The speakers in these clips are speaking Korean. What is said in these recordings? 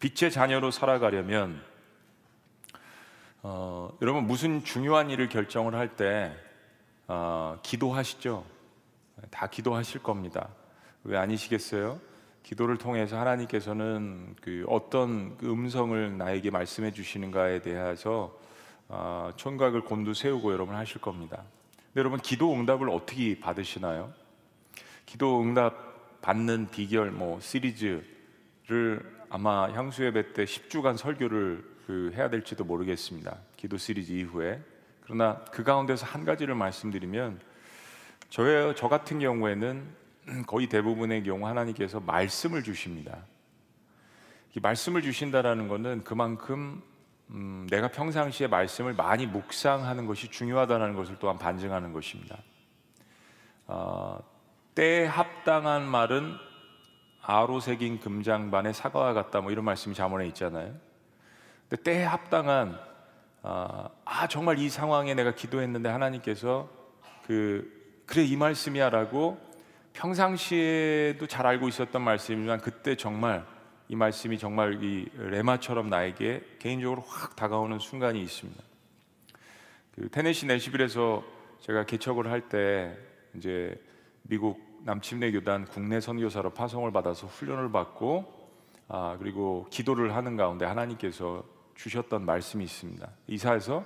빛의 자녀로 살아가려면 어, 여러분 무슨 중요한 일을 결정을 할때 어, 기도하시죠? 다 기도하실 겁니다. 왜 아니시겠어요? 기도를 통해서 하나님께서는 그 어떤 그 음성을 나에게 말씀해 주시는가에 대해서 어, 총각을 곤두세우고 여러분 하실 겁니다. 근데 여러분 기도 응답을 어떻게 받으시나요? 기도 응답 받는 비결 뭐 시리즈를 아마 향수 예배 때 10주간 설교를 그 해야 될지도 모르겠습니다. 기도 시리즈 이후에. 그러나 그 가운데서 한 가지를 말씀드리면 저의 저 같은 경우에는 거의 대부분의 경우 하나님께서 말씀을 주십니다. 이 말씀을 주신다라는 것은 그만큼 음, 내가 평상시에 말씀을 많이 묵상하는 것이 중요하다는 것을 또한 반증하는 것입니다. 어, 때에 합당한 말은 아로 새긴 금장반의 사과와 같다 뭐 이런 말씀이 자문에 있잖아요. 근데 때에 합당한 아, 아 정말 이 상황에 내가 기도했는데 하나님께서 그 그래 이 말씀이야라고 평상시에도 잘 알고 있었던 말씀이지만 그때 정말 이 말씀이 정말 이 레마처럼 나에게 개인적으로 확 다가오는 순간이 있습니다. 그 테네시 내시빌에서 제가 개척을 할 때 이제 미국 남침내 교단 국내 선교사로 파송을 받아서 훈련을 받고 아, 그리고 기도를 하는 가운데 하나님께서 주셨던 말씀이 있습니다. 이사에서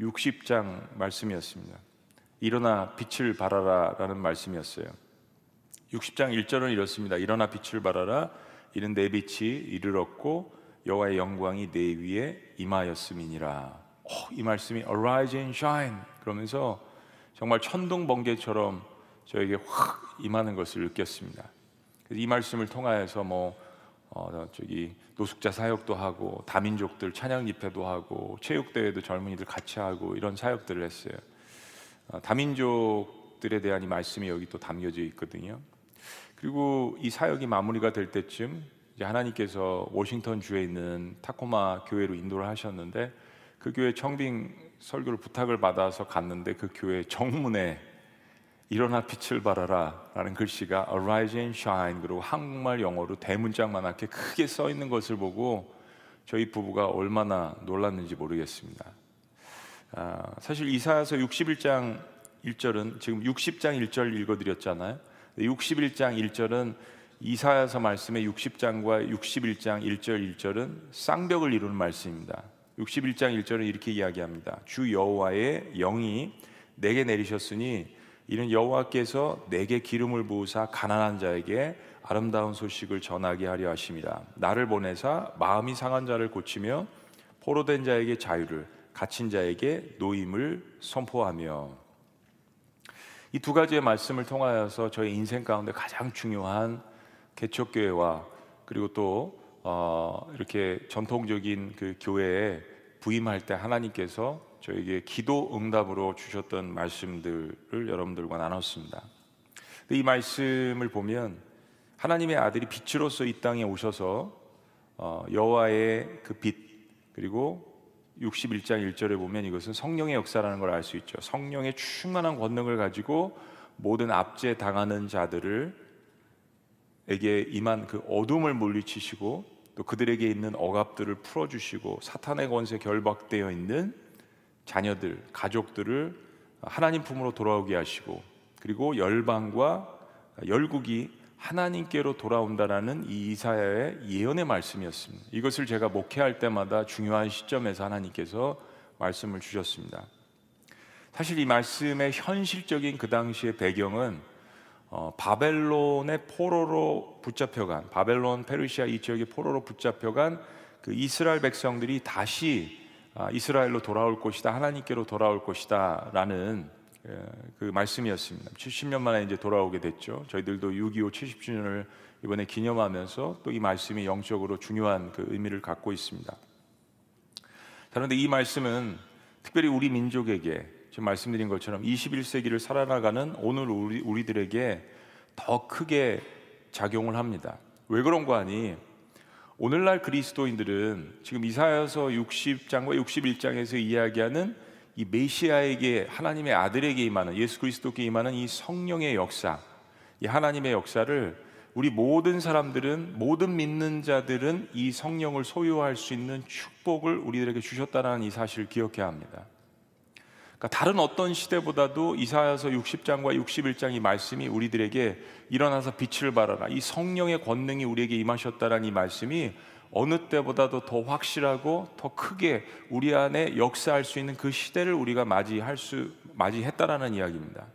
60장 말씀이었습니다. 일어나 빛을 발하라라는 말씀이었어요. 60장 1절은 이렇습니다. 일어나 빛을 발하라 이는 내 빛이 이르렀고 여호와의 영광이 내 위에 임하였음이니라. 오, 이 말씀이 arise and shine 그러면서 정말 천둥 번개처럼 저에게 확 임하는 것을 느꼈습니다. 이 말씀을 통하여서 뭐 어, 저기 노숙자 사역도 하고 다민족들 찬양 집회도 하고 체육 대회도 젊은이들 같이 하고 이런 사역들을 했어요. 어, 다민족들에 대한 이 말씀이 여기 또 담겨져 있거든요. 그리고 이 사역이 마무리가 될 때쯤 이제 하나님께서 워싱턴 주에 있는 타코마 교회로 인도를 하셨는데 그 교회 청빙 설교를 부탁을 받아서 갔는데 그 교회 정문에 일어나 빛을 발하라 라는 글씨가 Arise and Shine 그리고 한국말 영어로 대문짝만하게 크게 써 있는 것을 보고 저희 부부가 얼마나 놀랐는지 모르겠습니다. 아, 사실 이사야서 61장 1절은 지금 60장 1절 읽어드렸잖아요. 61장 1절은 이사야서 말씀의 60장과 61장 1절 1절은 쌍벽을 이루는 말씀입니다. 61장 1절은 이렇게 이야기합니다. 주 여호와의 영이 내게 내리셨으니 이는 여호와께서 내게 기름을 부으사 가난한 자에게 아름다운 소식을 전하게 하려 하심이라 나를 보내사 마음이 상한 자를 고치며 포로된 자에게 자유를 갇힌 자에게 노임을 선포하며. 이 두 가지의 말씀을 통하여서 저의 인생 가운데 가장 중요한 개척교회와 그리고 또 어, 이렇게 전통적인 그 교회에 부임할 때 하나님께서 저에게 기도 응답으로 주셨던 말씀들을 여러분들과 나눴습니다. 이 말씀을 보면 하나님의 아들이 빛으로서 이 땅에 오셔서 어, 여호와의 그 빛 그리고 61장 1절에 보면 이것은 성령의 역사라는 걸 알 수 있죠. 성령의 충만한 권능을 가지고 모든 압제 당하는 자들을 에게 임한 그 어둠을 물리치시고 또 그들에게 있는 억압들을 풀어주시고 사탄의 권세 결박되어 있는 자녀들, 가족들을 하나님 품으로 돌아오게 하시고 그리고 열방과 열국이 하나님께로 돌아온다라는 이 이사야의 예언의 말씀이었습니다. 이것을 제가 목회할 때마다 중요한 시점에서 하나님께서 말씀을 주셨습니다. 사실 이 말씀의 현실적인 그 당시의 배경은 어, 바벨론의 포로로 붙잡혀간 바벨론 페르시아 이 지역의 포로로 붙잡혀간 그 이스라엘 백성들이 다시 아, 이스라엘로 돌아올 것이다 하나님께로 돌아올 것이다라는 예, 그 말씀이었습니다. 70년 만에 이제 돌아오게 됐죠. 저희들도 6.25 70주년을 이번에 기념하면서 또 이 말씀이 영적으로 중요한 그 의미를 갖고 있습니다. 그런데 이 말씀은 특별히 우리 민족에게 지금 말씀드린 것처럼 21세기를 살아나가는 오늘 우리, 우리들에게 더 크게 작용을 합니다. 왜 그런 거 아니? 오늘날 그리스도인들은 지금 이사야서 60장과 61장에서 이야기하는 이 메시아에게 하나님의 아들에게 임하는 예수 그리스도께 임하는 이 성령의 역사, 이 하나님의 역사를 우리 모든 사람들은 모든 믿는 자들은 이 성령을 소유할 수 있는 축복을 우리들에게 주셨다는 이 사실을 기억해야 합니다. 그러니까 다른 어떤 시대보다도 이사야서 60장과 61장 이 말씀이 우리들에게 일어나서 빛을 발하라 이 성령의 권능이 우리에게 임하셨다라는 이 말씀이 어느 때보다도 더 확실하고 더 크게 우리 안에 역사할 수 있는 그 시대를 우리가 맞이할 수 맞이했다라는 이야기입니다.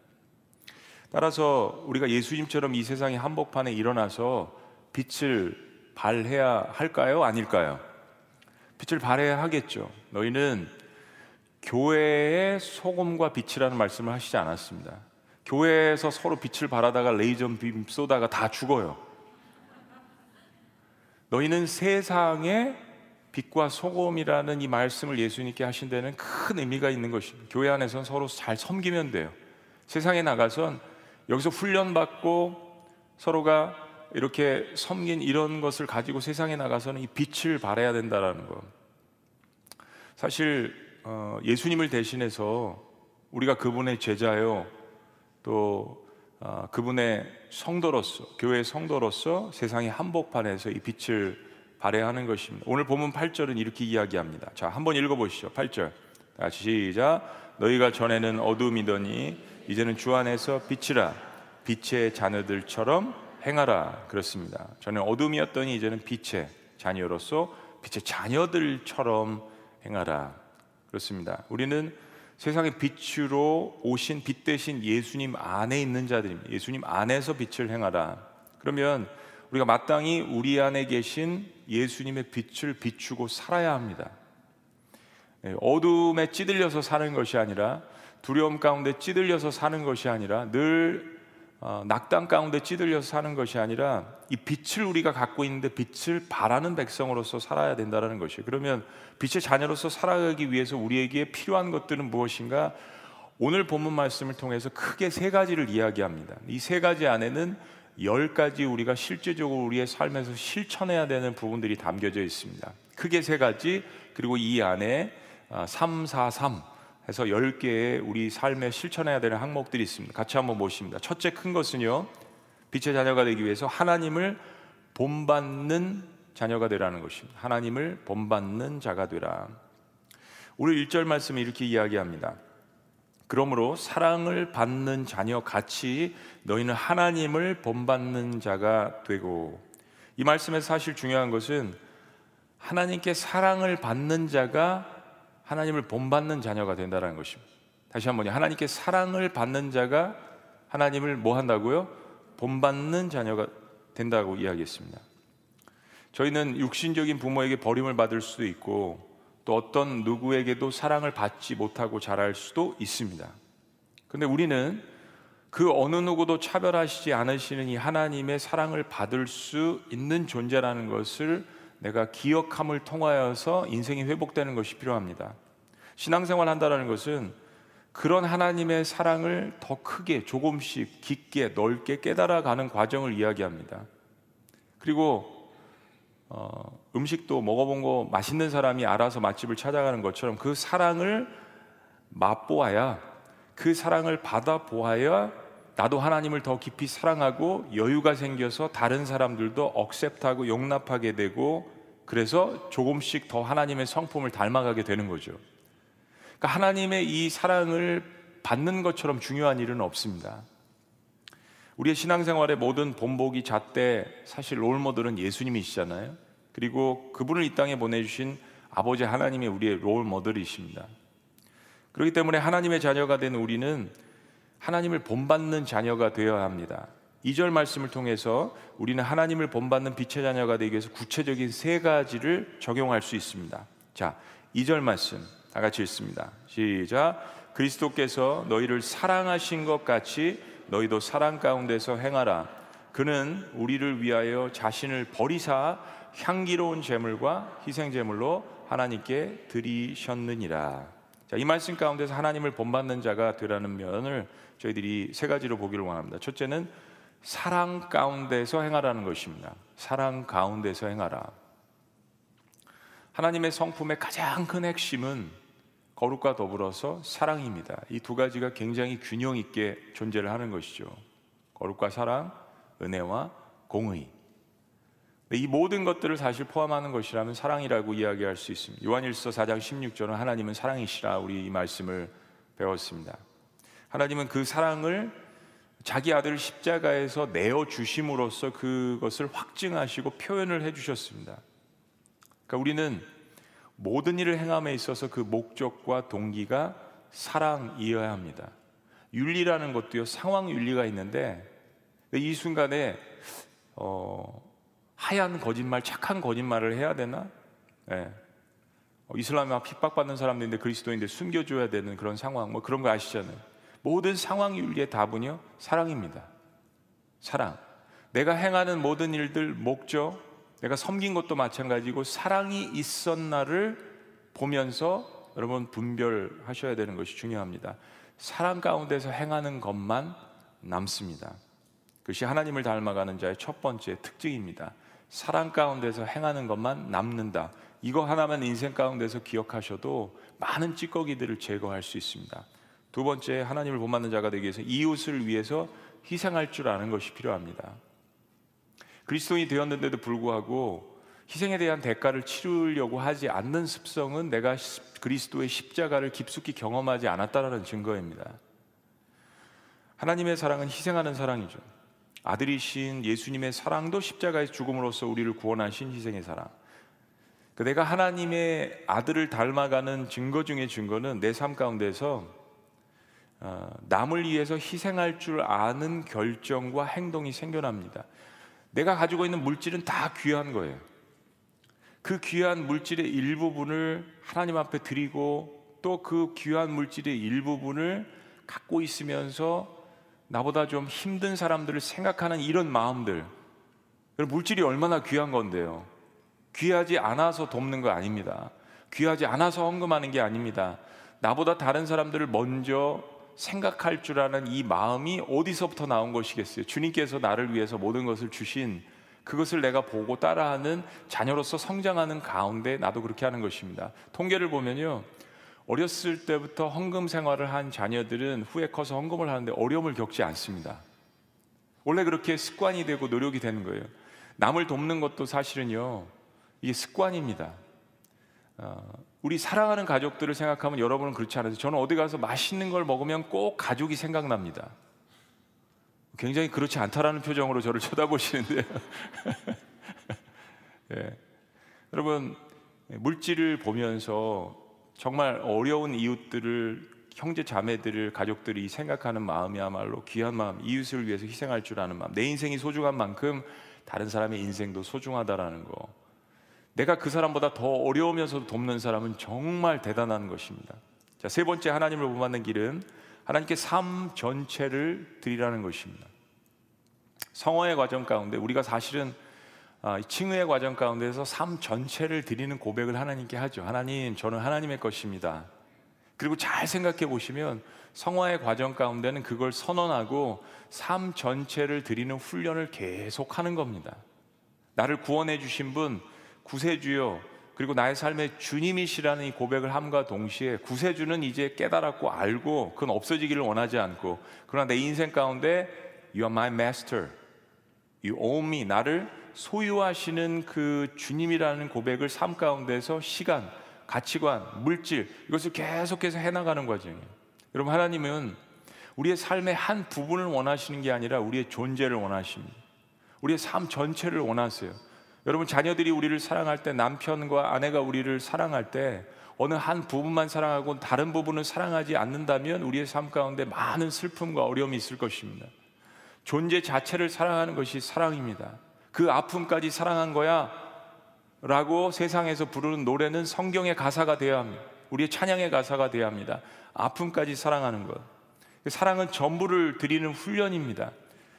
따라서 우리가 예수님처럼 이 세상의 한복판에 일어나서 빛을 발해야 할까요? 아닐까요? 빛을 발해야 하겠죠. 너희는 교회의 소금과 빛이라는 말씀을 하시지 않았습니다. 교회에서 서로 빛을 발하다가 레이저 빔 쏘다가 다 죽어요. 너희는 세상의 빛과 소금이라는 이 말씀을 예수님께 하신 데는 큰 의미가 있는 것입니다. 교회 안에서는 서로 잘 섬기면 돼요. 세상에 나가선 여기서 훈련받고 서로가 이렇게 섬긴 이런 것을 가지고 세상에 나가서는 이 빛을 발해야 된다라는 것. 사실 어, 예수님을 대신해서 우리가 그분의 제자요, 또 어, 그분의 성도로서 교회의 성도로서 세상의 한복판에서 이 빛을 발해하는 것입니다. 오늘 본문 8절은 이렇게 이야기합니다. 자, 한번 읽어 보시죠. 8절. 다시 시작. 너희가 전에는 어둠이더니 이제는 주 안에서 빛이라 빛의 자녀들처럼 행하라 그렇습니다. 저는 어둠이었더니 이제는 빛의 자녀로서 빛의 자녀들처럼 행하라 그렇습니다. 우리는 세상의 빛으로 오신 빛 대신 예수님 안에 있는 자들입니다. 예수님 안에서 빛을 행하라. 그러면 우리가 마땅히 우리 안에 계신 예수님의 빛을 비추고 살아야 합니다. 예, 어둠에 찌들려서 사는 것이 아니라 두려움 가운데 찌들려서 사는 것이 아니라 늘 어, 낙담 가운데 찌들려서 사는 것이 아니라 이 빛을 우리가 갖고 있는데 빛을 바라는 백성으로서 살아야 된다는 것이에요. 그러면 빛의 자녀로서 살아가기 위해서 우리에게 필요한 것들은 무엇인가? 오늘 본문 말씀을 통해서 크게 세 가지를 이야기합니다. 이 세 가지 안에는 열 가지 우리가 실제적으로 우리의 삶에서 실천해야 되는 부분들이 담겨져 있습니다. 크게 세 가지 그리고 이 안에 3, 4, 3 해서 10개의 우리 삶에 실천해야 되는 항목들이 있습니다. 같이 한번 보십니다. 첫째 큰 것은요. 빛의 자녀가 되기 위해서 하나님을 본받는 자녀가 되라는 것입니다. 하나님을 본받는 자가 되라. 우리 1절 말씀이 이렇게 이야기합니다. 그러므로 사랑을 받는 자녀 같이 너희는 하나님을 본받는 자가 되고 이 말씀에서 사실 중요한 것은 하나님께 사랑을 받는 자가 하나님을 본받는 자녀가 된다는 것입니다. 다시 한번 하나님께 사랑을 받는 자가 하나님을 뭐 한다고요? 본받는 자녀가 된다고 이야기했습니다. 저희는 육신적인 부모에게 버림을 받을 수도 있고 또 어떤 누구에게도 사랑을 받지 못하고 자랄 수도 있습니다. 근데 우리는 그 어느 누구도 차별하시지 않으시는 이 하나님의 사랑을 받을 수 있는 존재라는 것을 내가 기억함을 통하여서 인생이 회복되는 것이 필요합니다. 신앙생활 한다는 것은 그런 하나님의 사랑을 더 크게 조금씩 깊게 넓게 깨달아가는 과정을 이야기합니다. 그리고 어, 음식도 먹어본 거 맛있는 사람이 알아서 맛집을 찾아가는 것처럼 그 사랑을 맛보아야 그 사랑을 받아 보아야 나도 하나님을 더 깊이 사랑하고 여유가 생겨서 다른 사람들도 억셉트하고 용납하게 되고 그래서 조금씩 더 하나님의 성품을 닮아가게 되는 거죠. 그러니까 하나님의 이 사랑을 받는 것처럼 중요한 일은 없습니다. 우리의 신앙생활의 모든 본보기 잣대 사실 롤모델은 예수님이시잖아요. 그리고 그분을 이 땅에 보내주신 아버지 하나님이 우리의 롤모델이십니다. 그렇기 때문에 하나님의 자녀가 된 우리는 하나님을 본받는 자녀가 되어야 합니다. 2절 말씀을 통해서 우리는 하나님을 본받는 빛의 자녀가 되기 위해서 구체적인 세 가지를 적용할 수 있습니다. 자, 2절 말씀 다 같이 읽습니다. 시작. 그리스도께서 너희를 사랑하신 것 같이 너희도 사랑 가운데서 행하라. 그는 우리를 위하여 자신을 버리사 향기로운 제물과 희생 제물로 하나님께 드리셨느니라. 자, 이 말씀 가운데서 하나님을 본받는 자가 되라는 면을 저희들이 세 가지로 보기를 원합니다. 첫째는 사랑 가운데서 행하라는 것입니다. 사랑 가운데서 행하라. 하나님의 성품의 가장 큰 핵심은 거룩과 더불어서 사랑입니다. 이 두 가지가 굉장히 균형 있게 존재를 하는 것이죠. 거룩과 사랑, 은혜와 공의. 이 모든 것들을 사실 포함하는 것이라면 사랑이라고 이야기할 수 있습니다. 요한일서 4장 16절은 하나님은 사랑이시라 우리 이 말씀을 배웠습니다. 하나님은 그 사랑을 자기 아들을 십자가에서 내어 주심으로써 그것을 확증하시고 표현을 해 주셨습니다. 그러니까 우리는 모든 일을 행함에 있어서 그 목적과 동기가 사랑이어야 합니다. 윤리라는 것도요 상황 윤리가 있는데 이 순간에 어, 하얀 거짓말, 착한 거짓말을 해야 되나? 네. 이슬람에 막 핍박받는 사람들인데 그리스도인데 숨겨줘야 되는 그런 상황, 뭐 그런 거 아시잖아요. 모든 상황 윤리의 답은요 사랑입니다. 사랑. 내가 행하는 모든 일들 목적, 내가 섬긴 것도 마찬가지고 사랑이 있었나를 보면서 여러분 분별하셔야 되는 것이 중요합니다. 사랑 가운데서 행하는 것만 남습니다. 그것이 하나님을 닮아가는 자의 첫 번째 특징입니다. 사랑 가운데서 행하는 것만 남는다. 이거 하나만 인생 가운데서 기억하셔도 많은 찌꺼기들을 제거할 수 있습니다. 두 번째, 하나님을 본받는 자가 되기 위해서 이웃을 위해서 희생할 줄 아는 것이 필요합니다. 그리스도인이 되었는데도 불구하고 희생에 대한 대가를 치르려고 하지 않는 습성은 내가 그리스도의 십자가를 깊숙이 경험하지 않았다라는 증거입니다. 하나님의 사랑은 희생하는 사랑이죠. 아들이신 예수님의 사랑도 십자가의 죽음으로써 우리를 구원하신 희생의 사랑. 그 내가 하나님의 아들을 닮아가는 증거 중의 증거는 내 삶 가운데서 어, 남을 위해서 희생할 줄 아는 결정과 행동이 생겨납니다. 내가 가지고 있는 물질은 다 귀한 거예요. 그 귀한 물질의 일부분을 하나님 앞에 드리고 또 그 귀한 물질의 일부분을 갖고 있으면서 나보다 좀 힘든 사람들을 생각하는 이런 마음들. 물질이 얼마나 귀한 건데요. 귀하지 않아서 돕는 거 아닙니다. 귀하지 않아서 헌금하는 게 아닙니다. 나보다 다른 사람들을 먼저 생각할 줄 아는 이 마음이 어디서부터 나온 것이겠어요? 주님께서 나를 위해서 모든 것을 주신 그것을 내가 보고 따라하는 자녀로서 성장하는 가운데 나도 그렇게 하는 것입니다. 통계를 보면요. 어렸을 때부터 헌금 생활을 한 자녀들은 후에 커서 헌금을 하는데 어려움을 겪지 않습니다. 원래 그렇게 습관이 되고 노력이 되는 거예요. 남을 돕는 것도 사실은요, 이게 습관입니다. 어, 우리 사랑하는 가족들을 생각하면 여러분은 그렇지 않으세요? 저는 어디 가서 맛있는 걸 먹으면 꼭 가족이 생각납니다. 굉장히 그렇지 않다라는 표정으로 저를 쳐다보시는데요. 예. 여러분, 물질을 보면서 정말 어려운 이웃들을 형제 자매들을 가족들이 생각하는 마음이야말로 귀한 마음, 이웃을 위해서 희생할 줄 아는 마음. 내 인생이 소중한 만큼 다른 사람의 인생도 소중하다라는 거. 내가 그 사람보다 더 어려우면서도 돕는 사람은 정말 대단한 것입니다. 자, 세 번째 하나님을 본받는 길은 하나님께 삶 전체를 드리라는 것입니다. 성화의 과정 가운데 우리가 사실은 아, 칭의의 과정 가운데서 삶 전체를 드리는 고백을 하나님께 하죠. 하나님, 저는 하나님의 것입니다. 그리고 잘 생각해 보시면 성화의 과정 가운데는 그걸 선언하고 삶 전체를 드리는 훈련을 계속 하는 겁니다. 나를 구원해 주신 분, 구세주요. 그리고 나의 삶의 주님이시라는 이 고백을 함과 동시에 구세주는 이제 깨달았고 알고 그건 없어지기를 원하지 않고 그러나 내 인생 가운데 You are my master. You own me. 나를 소유하시는 그 주님이라는 고백을 삶 가운데서 시간, 가치관, 물질 이것을 계속해서 해나가는 과정이에요. 여러분 하나님은 우리의 삶의 한 부분을 원하시는 게 아니라 우리의 존재를 원하십니다. 우리의 삶 전체를 원하세요. 여러분 자녀들이 우리를 사랑할 때 남편과 아내가 우리를 사랑할 때 어느 한 부분만 사랑하고 다른 부분을 사랑하지 않는다면 우리의 삶 가운데 많은 슬픔과 어려움이 있을 것입니다. 존재 자체를 사랑하는 것이 사랑입니다. 그 아픔까지 사랑한 거야 라고 세상에서 부르는 노래는 성경의 가사가 되어야 합니다. 우리의 찬양의 가사가 되어야 합니다. 아픔까지 사랑하는 것. 사랑은 전부를 드리는 훈련입니다.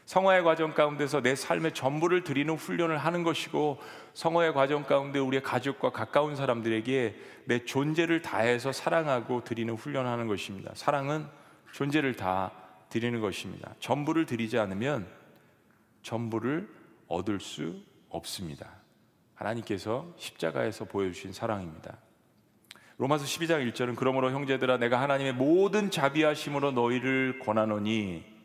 성화의 과정 가운데서 내 삶의 전부를 드리는 훈련을 하는 것이고 성화의 과정 가운데 우리의 가족과 가까운 사람들에게 내 존재를 다해서 사랑하고 드리는 훈련하는 것입니다. 사랑은 존재를 다 드리는 것입니다. 전부를 드리지 않으면 전부를 얻을 수 없습니다. 하나님께서 십자가에서 보여주신 사랑입니다. 로마서 12장 1절은 그러므로 형제들아 내가 하나님의 모든 자비하심으로 너희를 권하노니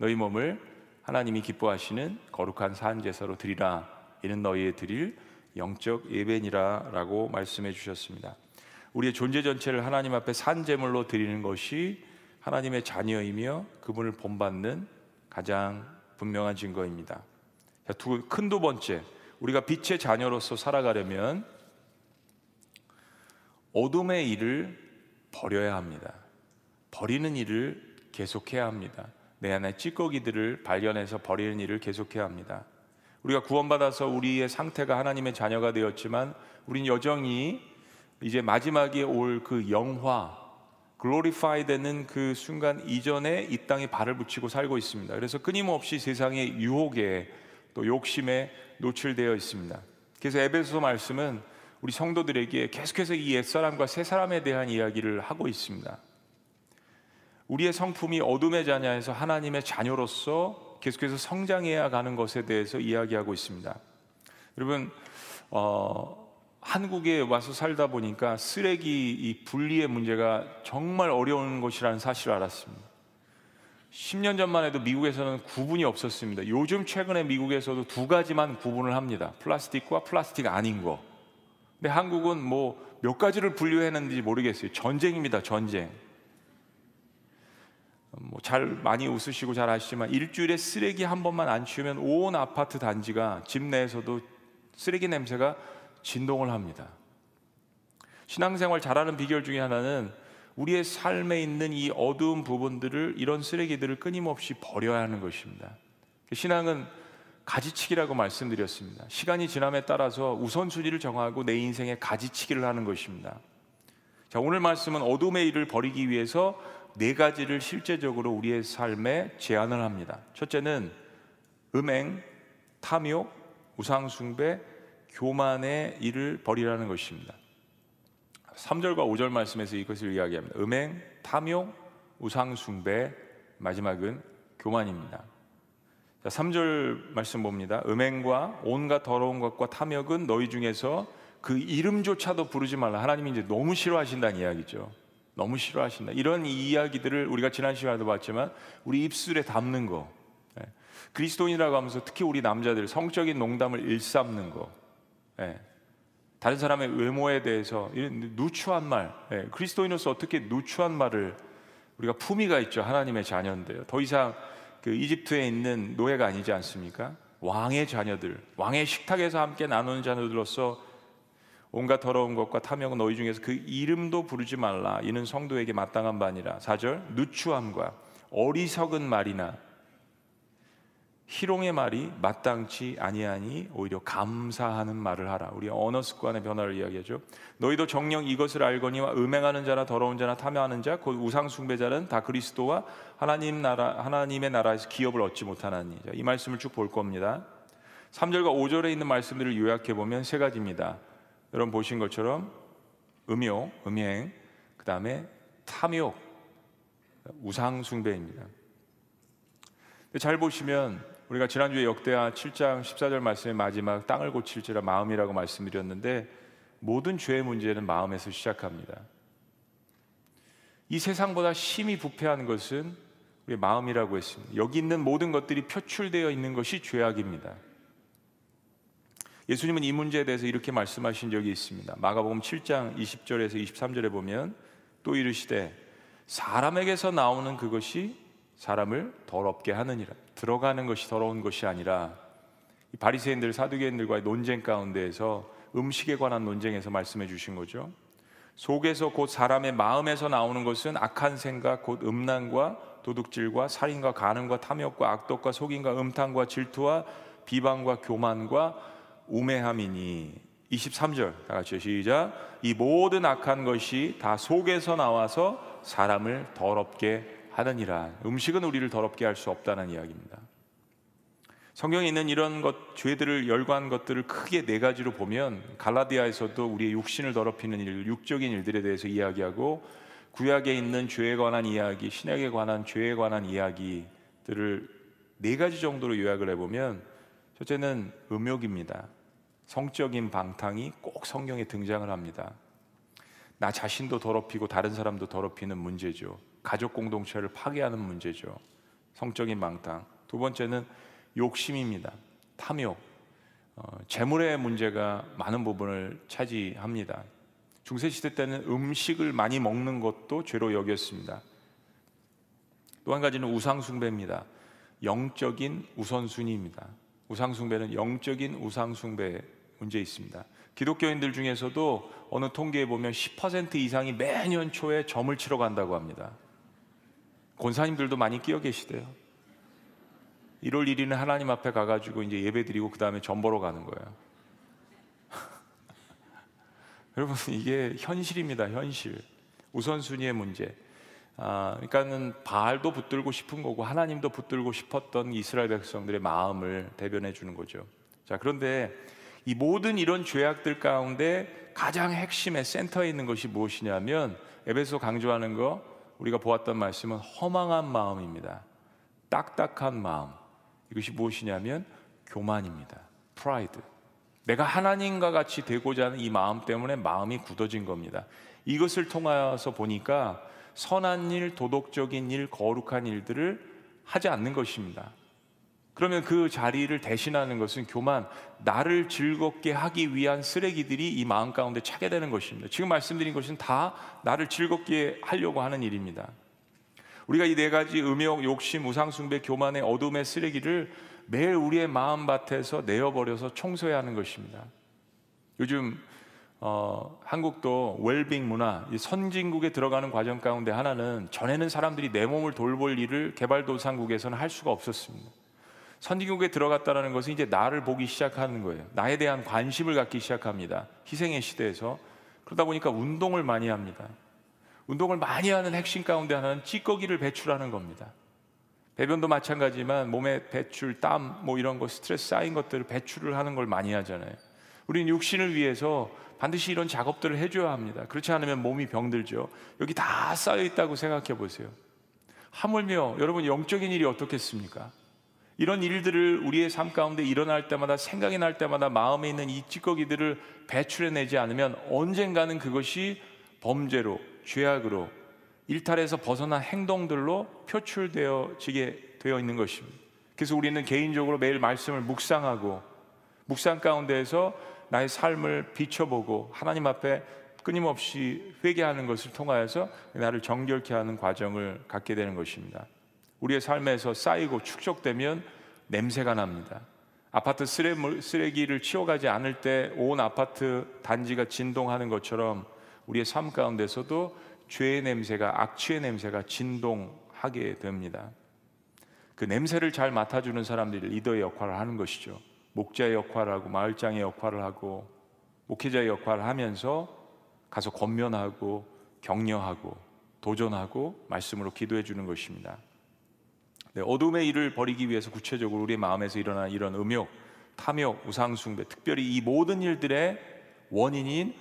너희 몸을 하나님이 기뻐하시는 거룩한 산 제사로 드리라 이는 너희의 드릴 영적 예배니라라고 말씀해 주셨습니다. 우리의 존재 전체를 하나님 앞에 산 제물로 드리는 것이 하나님의 자녀이며 그분을 본받는 가장 분명한 증거입니다. 큰 두 번째, 우리가 빛의 자녀로서 살아가려면 어둠의 일을 버려야 합니다. 버리는 일을 계속해야 합니다. 내 안에 찌꺼기들을 발견해서 버리는 일을 계속해야 합니다. 우리가 구원받아서 우리의 상태가 하나님의 자녀가 되었지만 우리는 여전히 이제 마지막에 올 그 영화 글로리파이 되는 그 순간 이전에 이 땅에 발을 붙이고 살고 있습니다. 그래서 끊임없이 세상의 유혹에 또 욕심에 노출되어 있습니다. 그래서 에베소 말씀은 우리 성도들에게 계속해서 이 옛사람과 새사람에 대한 이야기를 하고 있습니다. 우리의 성품이 어둠의 자녀에서 하나님의 자녀로서 계속해서 성장해야 가는 것에 대해서 이야기하고 있습니다. 여러분, 어, 한국에 와서 살다 보니까 쓰레기 이 분리의 문제가 정말 어려운 것이라는 사실을 알았습니다. 10년 전만 해도 미국에서는 구분이 없었습니다. 요즘 최근에 미국에서도 두 가지만 구분을 합니다. 플라스틱과 플라스틱 아닌 거. 근데 한국은 뭐 몇 가지를 분류했는지 모르겠어요. 전쟁입니다. 전쟁. 뭐 잘 많이 웃으시고 잘 아시지만 일주일에 쓰레기 한 번만 안 치우면 온 아파트 단지가 집 내에서도 쓰레기 냄새가 진동을 합니다. 신앙생활 잘하는 비결 중에 하나는 우리의 삶에 있는 이 어두운 부분들을 이런 쓰레기들을 끊임없이 버려야 하는 것입니다. 신앙은 가지치기라고 말씀드렸습니다. 시간이 지남에 따라서 우선순위를 정하고 내 인생에 가지치기를 하는 것입니다. 자, 오늘 말씀은 어둠의 일을 버리기 위해서 네 가지를 실제적으로 우리의 삶에 제안을 합니다. 첫째는 음행, 탐욕, 우상숭배, 교만의 일을 버리라는 것입니다. 3절과 5절 말씀에서 이것을 이야기합니다. 음행, 탐욕, 우상숭배, 마지막은 교만입니다. 자, 3절 말씀 봅니다. 음행과 온갖 더러운 것과 탐욕은 너희 중에서 그 이름조차도 부르지 말라. 하나님이 이제 너무 싫어하신다는 이야기죠. 너무 싫어하신다. 이런 이야기들을 우리가 지난 시간에도 봤지만 우리 입술에 담는 거. 예. 그리스도인이라고 하면서 특히 우리 남자들 성적인 농담을 일삼는 거. 예. 다른 사람의 외모에 대해서 누추한 말. 예. 그리스도인으로서 어떻게 누추한 말을 우리가 품위가 있죠. 하나님의 자녀인데요. 더 이상 그 이집트에 있는 노예가 아니지 않습니까? 왕의 자녀들, 왕의 식탁에서 함께 나누는 자녀들로서 온갖 더러운 것과 탐욕은 너희 중에서 그 이름도 부르지 말라. 이는 성도에게 마땅한 바니라. 4절 누추함과 어리석은 말이나 희롱의 말이 마땅치 아니하니 오히려 감사하는 말을 하라. 우리 언어 습관의 변화를 이야기하죠. 너희도 정령 이것을 알거니와 음행하는 자나 더러운 자나 탐욕하는 자, 곧 우상 숭배자는 다 그리스도와 하나님 나라 하나님의 나라에서 기업을 얻지 못하나니. 이 말씀을 쭉 볼 겁니다. 3절과 5절에 있는 말씀들을 요약해 보면 세 가지입니다. 여러분 보신 것처럼 음욕, 음행, 그 다음에 탐욕, 우상 숭배입니다. 잘 보시면 우리가 지난주에 역대하 7장 14절 말씀의 마지막 땅을 고칠지라 마음이라고 말씀드렸는데 모든 죄의 문제는 마음에서 시작합니다. 이 세상보다 심히 부패한 것은 우리 마음이라고 했습니다. 여기 있는 모든 것들이 표출되어 있는 것이 죄악입니다. 예수님은 이 문제에 대해서 이렇게 말씀하신 적이 있습니다. 마가복음 7장 20절에서 23절에 보면 또 이르시되 사람에게서 나오는 그것이 사람을 더럽게 하느니라. 들어가는 것이 더러운 것이 아니라 바리새인들 사두개인들과의 논쟁 가운데에서 음식에 관한 논쟁에서 말씀해 주신 거죠. 속에서 곧 사람의 마음에서 나오는 것은 악한 생각 곧 음란과 도둑질과 살인과 간음과 탐욕과 악독과 속임과 음탕과 질투와 비방과 교만과 우매함이니. 23절 다 같이 시작. 이 모든 악한 것이 다 속에서 나와서 사람을 더럽게 하느니라. 음식은 우리를 더럽게 할 수 없다는 이야기입니다. 성경에 있는 이런 것 죄들을 열거한 것들을 크게 네 가지로 보면 갈라디아에서도 우리의 육신을 더럽히는 일 육적인 일들에 대해서 이야기하고 구약에 있는 죄에 관한 이야기 신약에 관한 죄에 관한 이야기들을 네 가지 정도로 요약을 해보면 첫째는 음욕입니다 성적인 방탕이 꼭 성경에 등장을 합니다. 나 자신도 더럽히고 다른 사람도 더럽히는 문제죠. 가족 공동체를 파괴하는 문제죠. 성적인 방탕. 두 번째는 욕심입니다. 탐욕. 어, 재물의 문제가 많은 부분을 차지합니다. 중세 시대 때는 음식을 많이 먹는 것도 죄로 여겼습니다. 또 한 가지는 우상 숭배입니다. 영적인 우선순위입니다. 우상 숭배는 영적인 우상 숭배 문제 있습니다. 기독교인들 중에서도 어느 통계에 보면 10% 이상이 매년 초에 점을 치러 간다고 합니다. 권사님들도 많이 끼어 계시대요. 1월 1일은 하나님 앞에 가가지고 이제 예배 드리고 그 다음에 점 보러 가는 거예요. 여러분 이게 현실입니다. 현실. 우선순위의 문제. 아, 그러니까는 바알도 붙들고 싶은 거고 하나님도 붙들고 싶었던 이스라엘 백성들의 마음을 대변해 주는 거죠. 자, 그런데 이 모든 이런 죄악들 가운데 가장 핵심의 센터에 있는 것이 무엇이냐면 에베소 강조하는 거 우리가 보았던 말씀은 허망한 마음입니다. 딱딱한 마음. 이것이 무엇이냐면 교만입니다. 프라이드. 내가 하나님과 같이 되고자 하는 이 마음 때문에 마음이 굳어진 겁니다. 이것을 통하여서 보니까 선한 일, 도덕적인 일, 거룩한 일들을 하지 않는 것입니다. 그러면 그 자리를 대신하는 것은 교만, 나를 즐겁게 하기 위한 쓰레기들이 이 마음 가운데 차게 되는 것입니다. 지금 말씀드린 것은 다 나를 즐겁게 하려고 하는 일입니다. 우리가 이 네 가지 음욕, 욕심, 우상숭배, 교만의 어둠의 쓰레기를 매일 우리의 마음밭에서 내어버려서 청소해야 하는 것입니다. 요즘 어, 한국도 웰빙 문화, 선진국에 들어가는 과정 가운데 하나는 전에는 사람들이 내 몸을 돌볼 일을 개발도상국에서는 할 수가 없었습니다. 선진국에 들어갔다는 것은 이제 나를 보기 시작하는 거예요. 나에 대한 관심을 갖기 시작합니다. 희생의 시대에서 그러다 보니까 운동을 많이 합니다. 운동을 많이 하는 핵심 가운데 하나는 찌꺼기를 배출하는 겁니다. 배변도 마찬가지지만 몸에 배출, 땀, 뭐 이런 거 스트레스 쌓인 것들을 배출을 하는 걸 많이 하잖아요. 우리는 육신을 위해서 반드시 이런 작업들을 해줘야 합니다. 그렇지 않으면 몸이 병들죠. 여기 다 쌓여 있다고 생각해 보세요. 하물며 여러분 영적인 일이 어떻겠습니까? 이런 일들을 우리의 삶 가운데 일어날 때마다 생각이 날 때마다 마음에 있는 이 찌꺼기들을 배출해내지 않으면 언젠가는 그것이 범죄로 죄악으로 일탈에서 벗어난 행동들로 표출되어지게 되어 있는 것입니다. 그래서 우리는 개인적으로 매일 말씀을 묵상하고 묵상 가운데에서 나의 삶을 비춰보고 하나님 앞에 끊임없이 회개하는 것을 통하여서 나를 정결케 하는 과정을 갖게 되는 것입니다. 우리의 삶에서 쌓이고 축적되면 냄새가 납니다. 아파트 쓰레기를 치워가지 않을 때 온 아파트 단지가 진동하는 것처럼 우리의 삶 가운데서도 죄의 냄새가 악취의 냄새가 진동하게 됩니다. 그 냄새를 잘 맡아주는 사람들이 리더의 역할을 하는 것이죠. 목자의 역할을 하고 마을장의 역할을 하고 목회자의 역할을 하면서 가서 권면하고 격려하고 도전하고 말씀으로 기도해 주는 것입니다. 네, 어둠의 일을 버리기 위해서 구체적으로 우리의 마음에서 일어나는 이런 음욕, 탐욕, 우상숭배, 특별히 이 모든 일들의 원인인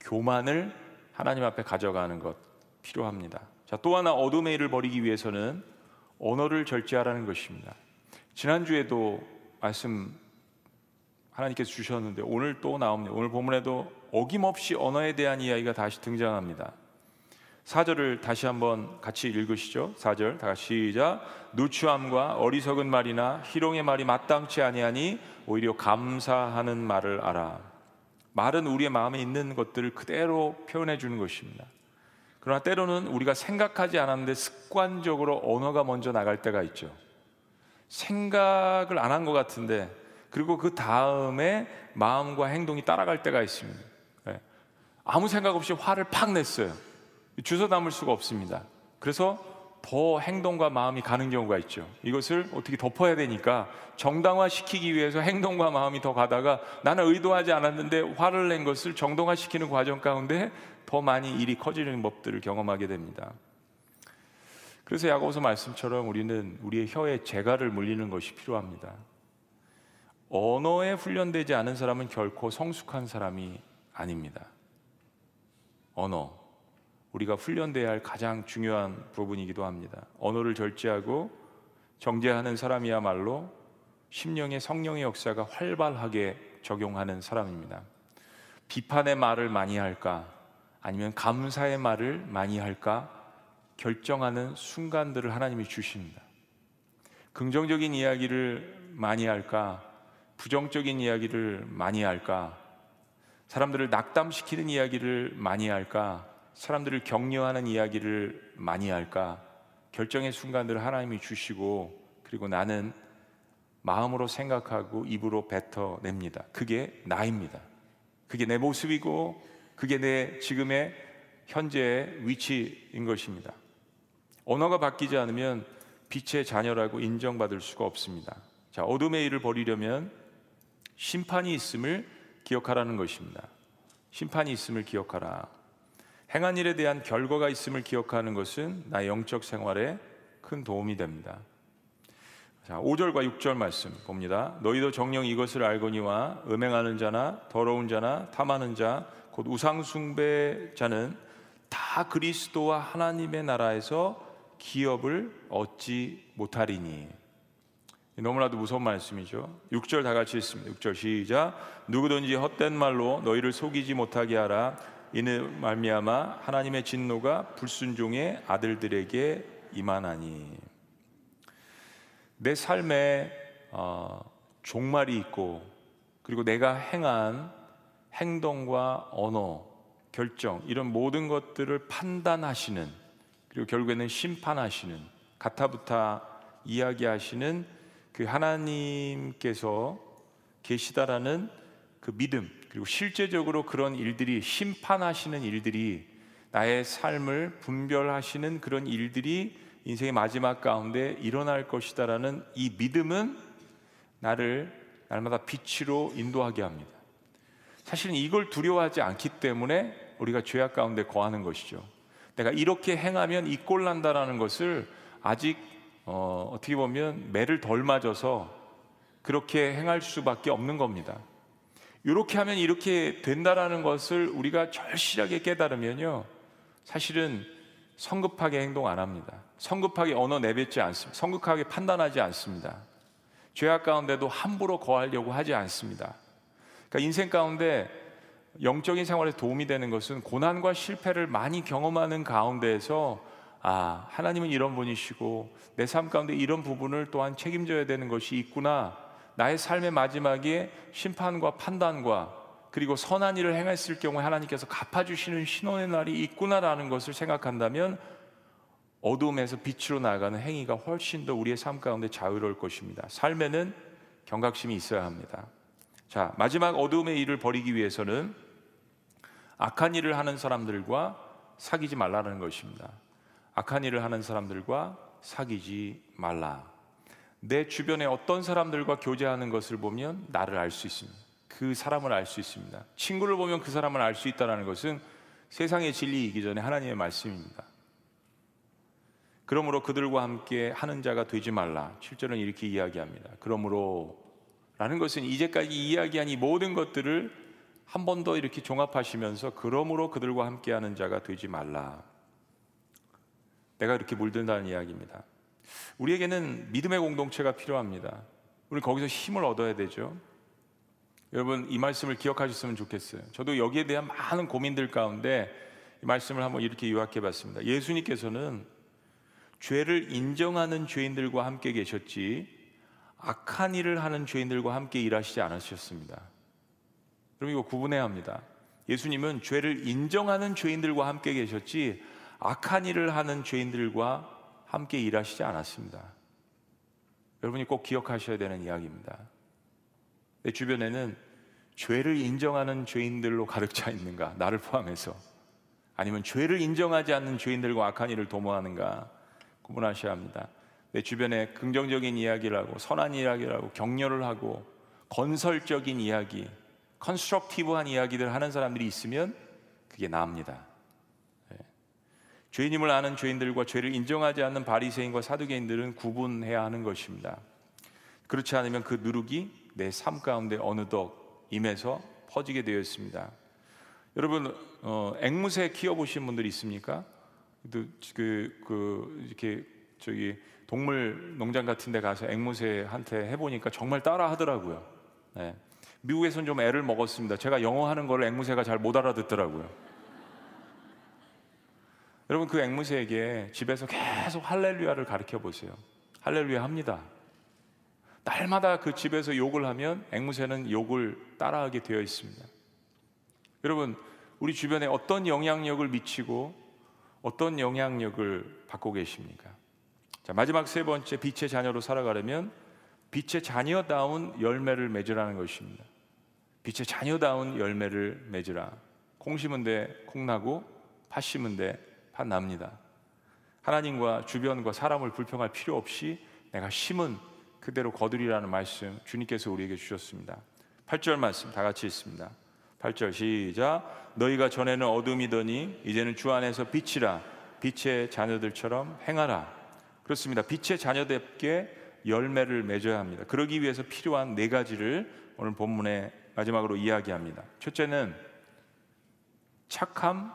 교만을 하나님 앞에 가져가는 것 필요합니다. 자, 또 하나 어둠의 일을 버리기 위해서는 언어를 절제하라는 것입니다. 지난주에도 말씀 하나님께서 주셨는데 오늘 또 나옵니다. 오늘 본문에도 어김없이 언어에 대한 이야기가 다시 등장합니다. 4절을 다시 한번 같이 읽으시죠. 4절 다 같이 시작. 누추함과 어리석은 말이나 희롱의 말이 마땅치 아니하니 오히려 감사하는 말을 알아. 말은 우리의 마음에 있는 것들을 그대로 표현해 주는 것입니다. 그러나 때로는 우리가 생각하지 않았는데 습관적으로 언어가 먼저 나갈 때가 있죠. 생각을 안 한 것 같은데 그리고 그 다음에 마음과 행동이 따라갈 때가 있습니다. 네. 아무 생각 없이 화를 팍 냈어요. 주워 담을 수가 없습니다. 그래서 더 행동과 마음이 가는 경우가 있죠. 이것을 어떻게 덮어야 되니까 정당화 시키기 위해서 행동과 마음이 더 가다가 나는 의도하지 않았는데 화를 낸 것을 정당화 시키는 과정 가운데 더 많이 일이 커지는 법들을 경험하게 됩니다. 그래서 야고보서 말씀처럼 우리는 우리의 혀에 재갈을 물리는 것이 필요합니다. 언어에 훈련되지 않은 사람은 결코 성숙한 사람이 아닙니다. 언어. 우리가 훈련돼야 할 가장 중요한 부분이기도 합니다. 언어를 절제하고 정제하는 사람이야말로 심령의 성령의 역사가 활발하게 적용하는 사람입니다. 비판의 말을 많이 할까 아니면 감사의 말을 많이 할까 결정하는 순간들을 하나님이 주십니다. 긍정적인 이야기를 많이 할까? 부정적인 이야기를 많이 할까? 사람들을 낙담시키는 이야기를 많이 할까? 사람들을 격려하는 이야기를 많이 할까? 결정의 순간들을 하나님이 주시고 그리고 나는 마음으로 생각하고 입으로 뱉어냅니다. 그게 나입니다. 그게 내 모습이고 그게 내 지금의 현재의 위치인 것입니다. 언어가 바뀌지 않으면 빛의 자녀라고 인정받을 수가 없습니다. 자, 어둠의 일을 버리려면 심판이 있음을 기억하라는 것입니다. 심판이 있음을 기억하라. 행한 일에 대한 결과가 있음을 기억하는 것은 나의 영적 생활에 큰 도움이 됩니다. 자, 5절과 6절 말씀 봅니다. 너희도 정령 이것을 알거니와 음행하는 자나 더러운 자나 탐하는 자, 곧 우상 숭배자는 다 그리스도와 하나님의 나라에서 기업을 얻지 못하리니. 너무나도 무서운 말씀이죠. 6절 다 같이 읽습니다. 6절 시작. 누구든지 헛된 말로 너희를 속이지 못하게 하라. 이는 말미암아 하나님의 진노가 불순종의 아들들에게 임하나니. 내 삶에 어, 종말이 있고 그리고 내가 행한 행동과 언어, 결정 이런 모든 것들을 판단하시는 그리고 결국에는 심판하시는 가타부타 이야기하시는 그 하나님께서 계시다라는 그 믿음 그리고 실제적으로 그런 일들이 심판하시는 일들이 나의 삶을 분별하시는 그런 일들이 인생의 마지막 가운데 일어날 것이다라는 이 믿음은 나를 날마다 빛으로 인도하게 합니다. 사실은 이걸 두려워하지 않기 때문에 우리가 죄악 가운데 거하는 것이죠. 내가 이렇게 행하면 이 꼴 난다라는 것을 아직 어, 어떻게 보면 매를 덜 맞아서 그렇게 행할 수밖에 없는 겁니다. 이렇게 하면 이렇게 된다라는 것을 우리가 절실하게 깨달으면요. 사실은 성급하게 행동 안 합니다. 성급하게 언어 내뱉지 않습니다. 성급하게 판단하지 않습니다. 죄악 가운데도 함부로 거하려고 하지 않습니다. 그러니까 인생 가운데 영적인 생활에 도움이 되는 것은 고난과 실패를 많이 경험하는 가운데에서 아, 하나님은 이런 분이시고 내 삶 가운데 이런 부분을 또한 책임져야 되는 것이 있구나. 나의 삶의 마지막에 심판과 판단과 그리고 선한 일을 행했을 경우에 하나님께서 갚아주시는 신원의 날이 있구나라는 것을 생각한다면 어두움에서 빛으로 나가는 행위가 훨씬 더 우리의 삶 가운데 자유로울 것입니다. 삶에는 경각심이 있어야 합니다. 자, 마지막 어두움의 일을 버리기 위해서는 악한 일을 하는 사람들과 사귀지 말라는 것입니다. 악한 일을 하는 사람들과 사귀지 말라. 내 주변에 어떤 사람들과 교제하는 것을 보면 나를 알 수 있습니다. 그 사람을 알 수 있습니다. 친구를 보면 그 사람을 알 수 있다는 것은 세상의 진리이기 전에 하나님의 말씀입니다. 그러므로 그들과 함께 하는 자가 되지 말라. 7절은 이렇게 이야기합니다. 그러므로 라는 것은 이제까지 이야기한 이 모든 것들을 한 번 더 이렇게 종합하시면서 그러므로 그들과 함께 하는 자가 되지 말라. 내가 이렇게 물든다는 이야기입니다. 우리에게는 믿음의 공동체가 필요합니다. 우리 거기서 힘을 얻어야 되죠. 여러분 이 말씀을 기억하셨으면 좋겠어요. 저도 여기에 대한 많은 고민들 가운데 이 말씀을 한번 이렇게 요약해 봤습니다. 예수님께서는 죄를 인정하는 죄인들과 함께 계셨지 악한 일을 하는 죄인들과 함께 일하시지 않으셨습니다. 그럼 이거 구분해야 합니다. 예수님은 죄를 인정하는 죄인들과 함께 계셨지 악한 일을 하는 죄인들과 함께 일하시지 않았습니다. 여러분이 꼭 기억하셔야 되는 이야기입니다. 내 주변에는 죄를 인정하는 죄인들로 가득 차 있는가? 나를 포함해서. 아니면 죄를 인정하지 않는 죄인들과 악한 일을 도모하는가? 구분하셔야 합니다. 내 주변에 긍정적인 이야기를 하고 선한 이야기를 하고 격려를 하고 건설적인 이야기, constructive한 이야기들 하는 사람들이 있으면 그게 나입니다. 네. 죄인임을 아는 죄인들과 죄를 인정하지 않는 바리새인과 사두개인들은 구분해야 하는 것입니다. 그렇지 않으면 그 누룩이 내 삶 가운데 어느덧 임해서 퍼지게 되었습니다. 여러분 어, 앵무새 키워 보신 분들 있습니까? 그, 그 이렇게 저기 동물 농장 같은 데 가서 앵무새한테 해보니까 정말 따라 하더라고요. 네. 미국에서는 좀 애를 먹었습니다. 제가 영어 하는 걸 앵무새가 잘 못 알아듣더라고요. 여러분 그 앵무새에게 집에서 계속 할렐루야를 가르쳐 보세요. 할렐루야 합니다. 날마다 그 집에서 욕을 하면 앵무새는 욕을 따라하게 되어 있습니다. 여러분, 우리 주변에 어떤 영향력을 미치고 어떤 영향력을 받고 계십니까? 자, 마지막 세 번째 빛의 자녀로 살아가려면 빛의 자녀다운 열매를 맺으라는 것입니다. 빛의 자녀다운 열매를 맺으라. 콩 심은 데 콩나고 팥 심은 데팥 납니다. 하나님과 주변과 사람을 불평할 필요 없이 내가 심은 그대로 거두리라는 말씀 주님께서 우리에게 주셨습니다. 8절 말씀 다 같이 읽습니다. 8절 시작 너희가 전에는 어둠이더니 이제는 주 안에서 빛이라 빛의 자녀들처럼 행하라 그렇습니다. 빛의 자녀답게 열매를 맺어야 합니다. 그러기 위해서 필요한 네 가지를 오늘 본문의 마지막으로 이야기합니다. 첫째는 착함,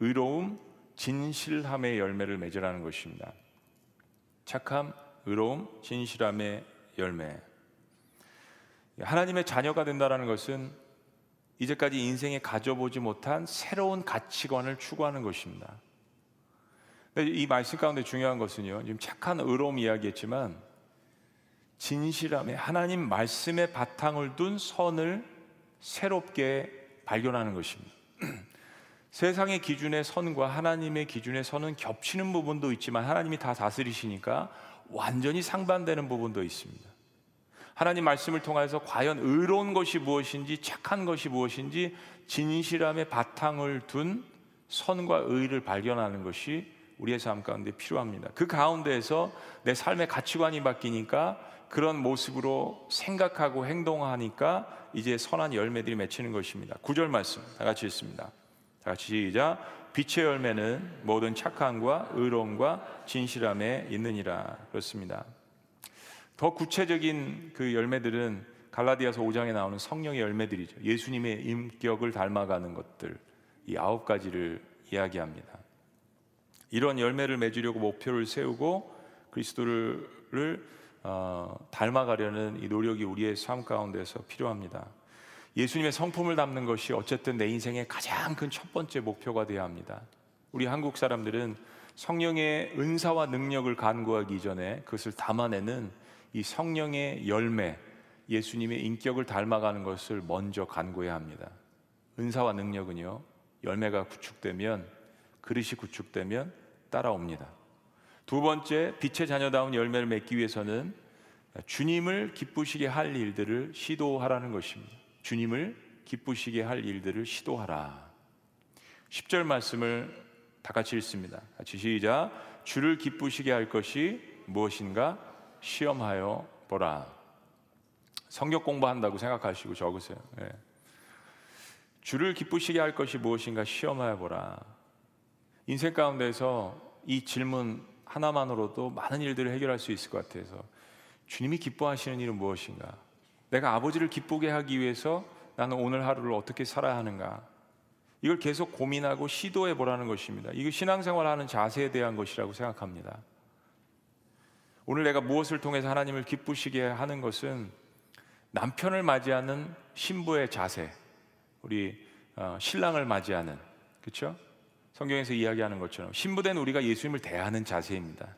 의로움, 진실함의 열매를 맺으라는 것입니다. 착함, 의로움, 진실함의 열매. 하나님의 자녀가 된다는 것은 이제까지 인생에 가져보지 못한 새로운 가치관을 추구하는 것입니다. 이 말씀 가운데 중요한 것은요, 지금 착한 의로움 이야기했지만, 진실함에 하나님 말씀의 바탕을 둔 선을 새롭게 발견하는 것입니다. 세상의 기준의 선과 하나님의 기준의 선은 겹치는 부분도 있지만 하나님이 다 다스리시니까 완전히 상반되는 부분도 있습니다. 하나님 말씀을 통해서 과연 의로운 것이 무엇인지 착한 것이 무엇인지 진실함의 바탕을 둔 선과 의를 발견하는 것이 우리의 삶 가운데 필요합니다. 그 가운데에서 내 삶의 가치관이 바뀌니까 그런 모습으로 생각하고 행동하니까 이제 선한 열매들이 맺히는 것입니다. 구절 말씀 다 같이 읽습니다. 다 같이 시작. 빛의 열매는 모든 착함과 의로움과 진실함에 있느니라 그렇습니다. 더 구체적인 그 열매들은 갈라디아서 5장에 나오는 성령의 열매들이죠. 예수님의 인격을 닮아가는 것들 이 아홉 가지를 이야기합니다. 이런 열매를 맺으려고 목표를 세우고 그리스도를 어, 닮아가려는 이 노력이 우리의 삶 가운데서 필요합니다. 예수님의 성품을 담는 것이 어쨌든 내 인생의 가장 큰 첫 번째 목표가 되어야 합니다. 우리 한국 사람들은 성령의 은사와 능력을 간구하기 이전에 그것을 담아내는 이 성령의 열매, 예수님의 인격을 닮아가는 것을 먼저 간구해야 합니다. 은사와 능력은요, 열매가 구축되면, 그릇이 구축되면 따라옵니다. 두 번째, 빛의 자녀다운 열매를 맺기 위해서는 주님을 기쁘시게 할 일들을 시도하라는 것입니다. 주님을 기쁘시게 할 일들을 시도하라. 10절 말씀을 다 같이 읽습니다. 같이 시작. 주를 기쁘시게 할 것이 무엇인가 시험하여 보라. 성경 공부한다고 생각하시고 적으세요. 네. 주를 기쁘시게 할 것이 무엇인가 시험하여 보라. 인생 가운데서 이 질문 하나만으로도 많은 일들을 해결할 수 있을 것 같아서 주님이 기뻐하시는 일은 무엇인가? 내가 아버지를 기쁘게 하기 위해서 나는 오늘 하루를 어떻게 살아야 하는가? 이걸 계속 고민하고 시도해 보라는 것입니다. 이거 신앙생활 하는 자세에 대한 것이라고 생각합니다. 오늘 내가 무엇을 통해서 하나님을 기쁘시게 하는 것은 남편을 맞이하는 신부의 자세, 우리 어, 신랑을 맞이하는 그렇죠? 성경에서 이야기하는 것처럼 신부된 우리가 예수님을 대하는 자세입니다.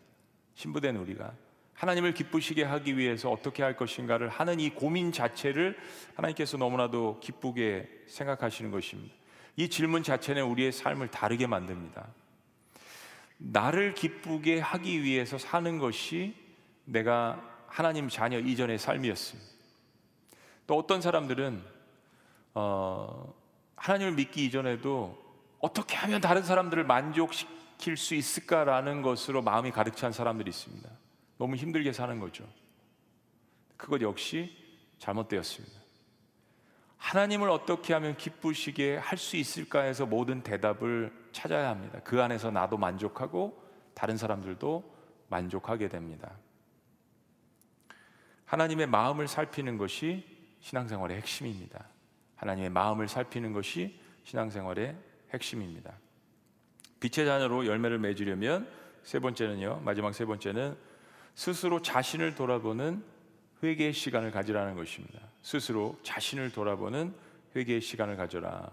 신부된 우리가 하나님을 기쁘시게 하기 위해서 어떻게 할 것인가를 하는 이 고민 자체를 하나님께서 너무나도 기쁘게 생각하시는 것입니다. 이 질문 자체는 우리의 삶을 다르게 만듭니다. 나를 기쁘게 하기 위해서 사는 것이 내가 하나님 자녀 이전의 삶이었습니다. 또 어떤 사람들은 어, 하나님을 믿기 이전에도 어떻게 하면 다른 사람들을 만족시킬 수 있을까라는 것으로 마음이 가득 찬 사람들이 있습니다. 너무 힘들게 사는 거죠. 그것 역시 잘못되었습니다. 하나님을 어떻게 하면 기쁘시게 할 수 있을까 해서 모든 대답을 찾아야 합니다. 그 안에서 나도 만족하고 다른 사람들도 만족하게 됩니다. 하나님의 마음을 살피는 것이 신앙생활의 핵심입니다. 하나님의 마음을 살피는 것이 신앙생활의 핵심입니다. 빛의 자녀로 열매를 맺으려면 세 번째는요. 마지막 세 번째는 스스로 자신을 돌아보는 회개의 시간을 가지라는 것입니다. 스스로 자신을 돌아보는 회개의 시간을 가져라.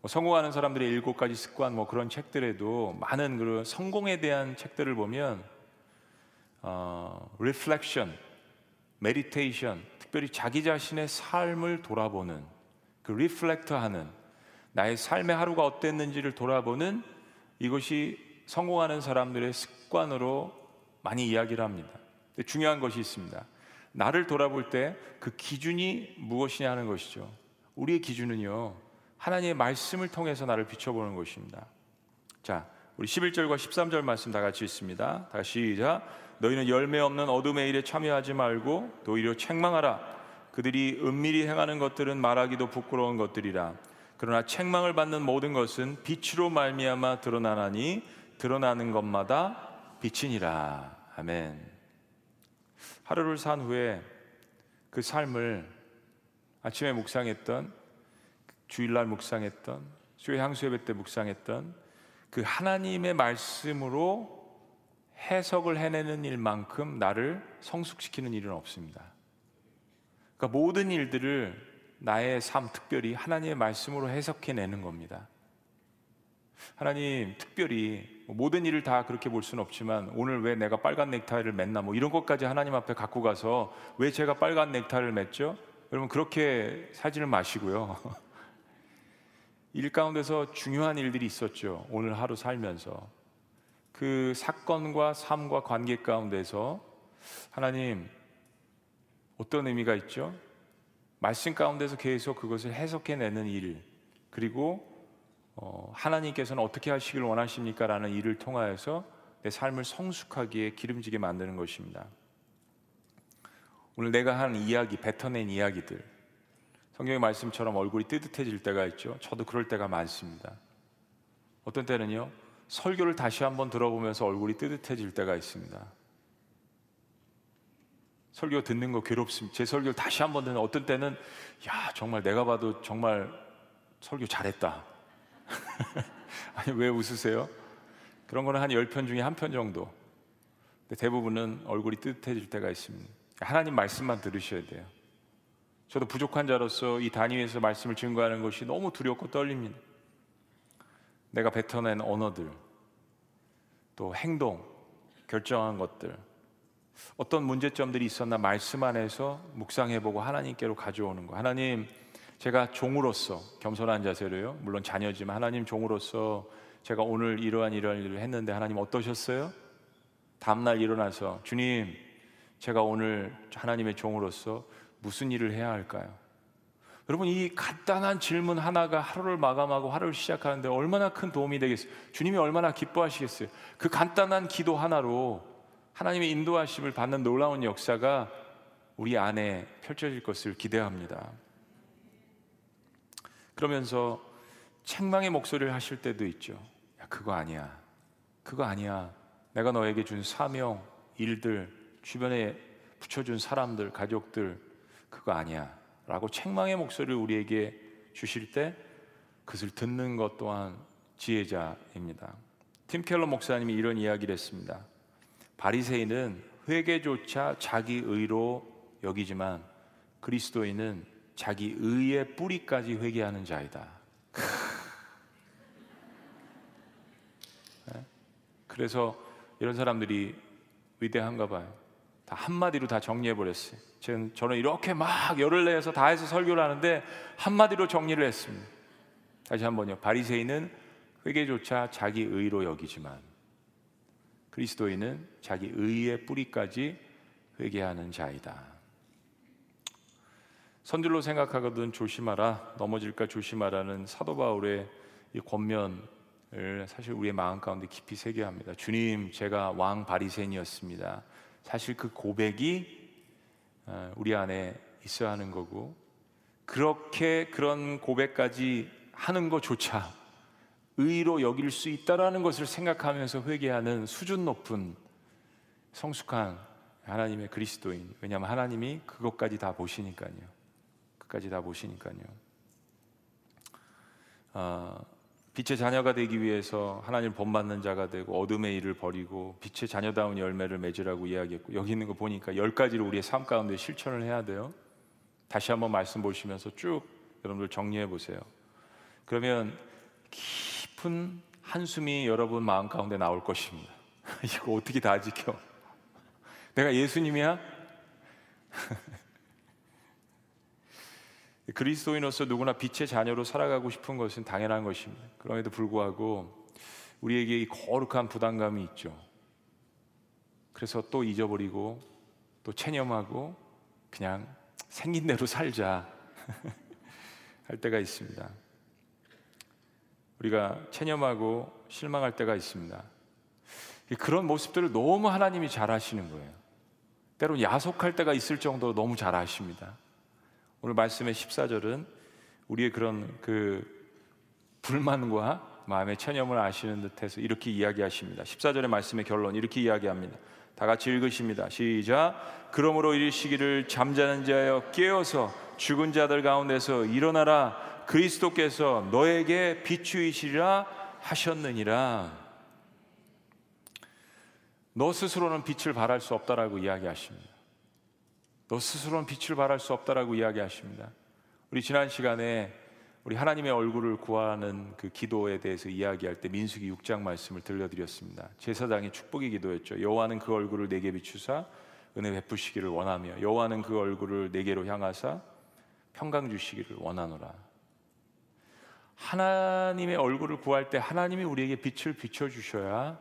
뭐 성공하는 사람들의 일곱 가지 습관 뭐 그런 책들에도 많은 그런 성공에 대한 책들을 보면 어, reflection, meditation, 특별히 자기 자신의 삶을 돌아보는 그 리플렉트하는 나의 삶의 하루가 어땠는지를 돌아보는 이것이 성공하는 사람들의 습관으로 많이 이야기를 합니다. 중요한 것이 있습니다. 나를 돌아볼 때 그 기준이 무엇이냐 하는 것이죠. 우리의 기준은요, 하나님의 말씀을 통해서 나를 비춰보는 것입니다. 자, 우리 11절과 13절 말씀 다 같이 있습니다. 다시 시작. 너희는 열매 없는 어둠의 일에 참여하지 말고 오히려 책망하라. 그들이 은밀히 행하는 것들은 말하기도 부끄러운 것들이라. 그러나 책망을 받는 모든 것은 빛으로 말미암아 드러나나니 드러나는 것마다 빛이니라. 아멘. 하루를 산 후에 그 삶을 아침에 묵상했던 주일날 묵상했던 수요 향수 예배 때 묵상했던 그 하나님의 말씀으로 해석을 해내는 일만큼 나를 성숙시키는 일은 없습니다. 그러니까 모든 일들을 나의 삶 특별히 하나님의 말씀으로 해석해내는 겁니다. 하나님 특별히 뭐 모든 일을 다 그렇게 볼 수는 없지만 오늘 왜 내가 빨간 넥타이를 맸나 뭐 이런 것까지 하나님 앞에 갖고 가서 왜 제가 빨간 넥타이를 맸죠? 여러분 그렇게 살지는 마시고요. 일 가운데서 중요한 일들이 있었죠. 오늘 하루 살면서 그 사건과 삶과 관계 가운데서 하나님 어떤 의미가 있죠? 말씀 가운데서 계속 그것을 해석해내는 일 그리고 어, 하나님께서는 어떻게 하시길 원하십니까? 라는 일을 통하여서 내 삶을 성숙하게 기름지게 만드는 것입니다. 오늘 내가 한 이야기, 뱉어낸 이야기들 성경의 말씀처럼 얼굴이 뜨뜻해질 때가 있죠. 저도 그럴 때가 많습니다. 어떤 때는요, 설교를 다시 한번 들어보면서 얼굴이 뜨뜻해질 때가 있습니다. 설교 듣는 거 괴롭습니다. 제 설교를 다시 한번 듣는 어떤 때는 야 정말 내가 봐도 정말 설교 잘했다. 아니 왜 웃으세요? 그런 거는 한열편 중에 한 편 정도. 근데 대부분은 얼굴이 뜨뜻해질 때가 있습니다. 하나님 말씀만 들으셔야 돼요. 저도 부족한 자로서 이 단위에서 말씀을 증거하는 것이 너무 두렵고 떨립니다. 내가 뱉어낸 언어들, 또 행동, 결정한 것들, 어떤 문제점들이 있었나 말씀 안에서 묵상해보고 하나님께로 가져오는 거. 하나님, 제가 종으로서 겸손한 자세로요. 물론 자녀지만 하나님 종으로서 제가 오늘 이러한 이러한 일을 했는데 하나님 어떠셨어요? 다음날 일어나서 주님, 제가 오늘 하나님의 종으로서 무슨 일을 해야 할까요? 여러분 이 간단한 질문 하나가 하루를 마감하고 하루를 시작하는데 얼마나 큰 도움이 되겠어요? 주님이 얼마나 기뻐하시겠어요? 그 간단한 기도 하나로 하나님의 인도하심을 받는 놀라운 역사가 우리 안에 펼쳐질 것을 기대합니다. 그러면서 책망의 목소리를 하실 때도 있죠. 야, 그거 아니야. 그거 아니야. 내가 너에게 준 사명, 일들, 주변에 붙여준 사람들, 가족들, 그거 아니야. 라고 책망의 목소리를 우리에게 주실 때 그것을 듣는 것 또한 지혜자입니다. 팀 켈러 목사님이 이런 이야기를 했습니다. 바리새인은 회개조차 자기 의로 여기지만 그리스도인은 자기 의의 뿌리까지 회개하는 자이다. 네? 그래서 이런 사람들이 위대한가 봐요. 다 한마디로 다 정리해 버렸어요. 저는 이렇게 막 열을 내서 다 해서 설교를 하는데 한마디로 정리를 했습니다. 다시 한번요. 바리새인은 회개조차 자기 의로 여기지만 그리스도인은 자기 의의 뿌리까지 회개하는 자이다. 선질로 생각하거든 조심하라 넘어질까 조심하라는 사도 바울의 이 권면을 사실 우리의 마음 가운데 깊이 새겨 합니다. 주님, 제가 왕 바리새인이었습니다. 사실 그 고백이 어, 우리 안에 있어야 하는 거고 그렇게 그런 고백까지 하는 것조차 의로 여길 수 있다라는 것을 생각하면서 회개하는 수준 높은 성숙한 하나님의 그리스도인. 왜냐하면 하나님이 그것까지 다 보시니까요. 끝까지 다 보시니까요. 어, 빛의 자녀가 되기 위해서 하나님 본받는 자가 되고 어둠의 일을 버리고 빛의 자녀다운 열매를 맺으라고 이야기했고 여기 있는 거 보니까 열 가지를 우리의 삶 가운데 실천을 해야 돼요. 다시 한번 말씀 보시면서 쭉 여러분들 정리해 보세요. 그러면 깊은 한숨이 여러분 마음 가운데 나올 것입니다. 이거 어떻게 다 지켜? 내가 예수님이야? 그리스도인으로서 누구나 빛의 자녀로 살아가고 싶은 것은 당연한 것입니다. 그럼에도 불구하고 우리에게 이 거룩한 부담감이 있죠. 그래서 또 잊어버리고 또 체념하고 그냥 생긴 대로 살자 할 때가 있습니다. 우리가 체념하고 실망할 때가 있습니다. 그런 모습들을 너무 하나님이 잘 아시는 거예요. 때론 야속할 때가 있을 정도로 너무 잘 아십니다. 오늘 말씀의 14절은 우리의 그런 그 불만과 마음의 체념을 아시는 듯해서 이렇게 이야기하십니다. 14절의 말씀의 결론 이렇게 이야기합니다. 다 같이 읽으십니다. 시작. 그러므로 이르시기를 잠자는 자여 깨어서 죽은 자들 가운데서 일어나라 그리스도께서 너에게 비추이시리라 하셨느니라. 너 스스로는 빛을 발할 수 없다라고 이야기하십니다. 너 스스로는 빛을 발할 수 없다라고 이야기하십니다. 우리 지난 시간에 우리 하나님의 얼굴을 구하는 그 기도에 대해서 이야기할 때 민수기 6장 말씀을 들려드렸습니다. 제사장의 축복의 기도였죠. 여호와는 그 얼굴을 내게 비추사 은혜 베푸시기를 원하며 여호와는 그 얼굴을 내게로 향하사 평강 주시기를 원하노라. 하나님의 얼굴을 구할 때 하나님이 우리에게 빛을 비춰 주셔야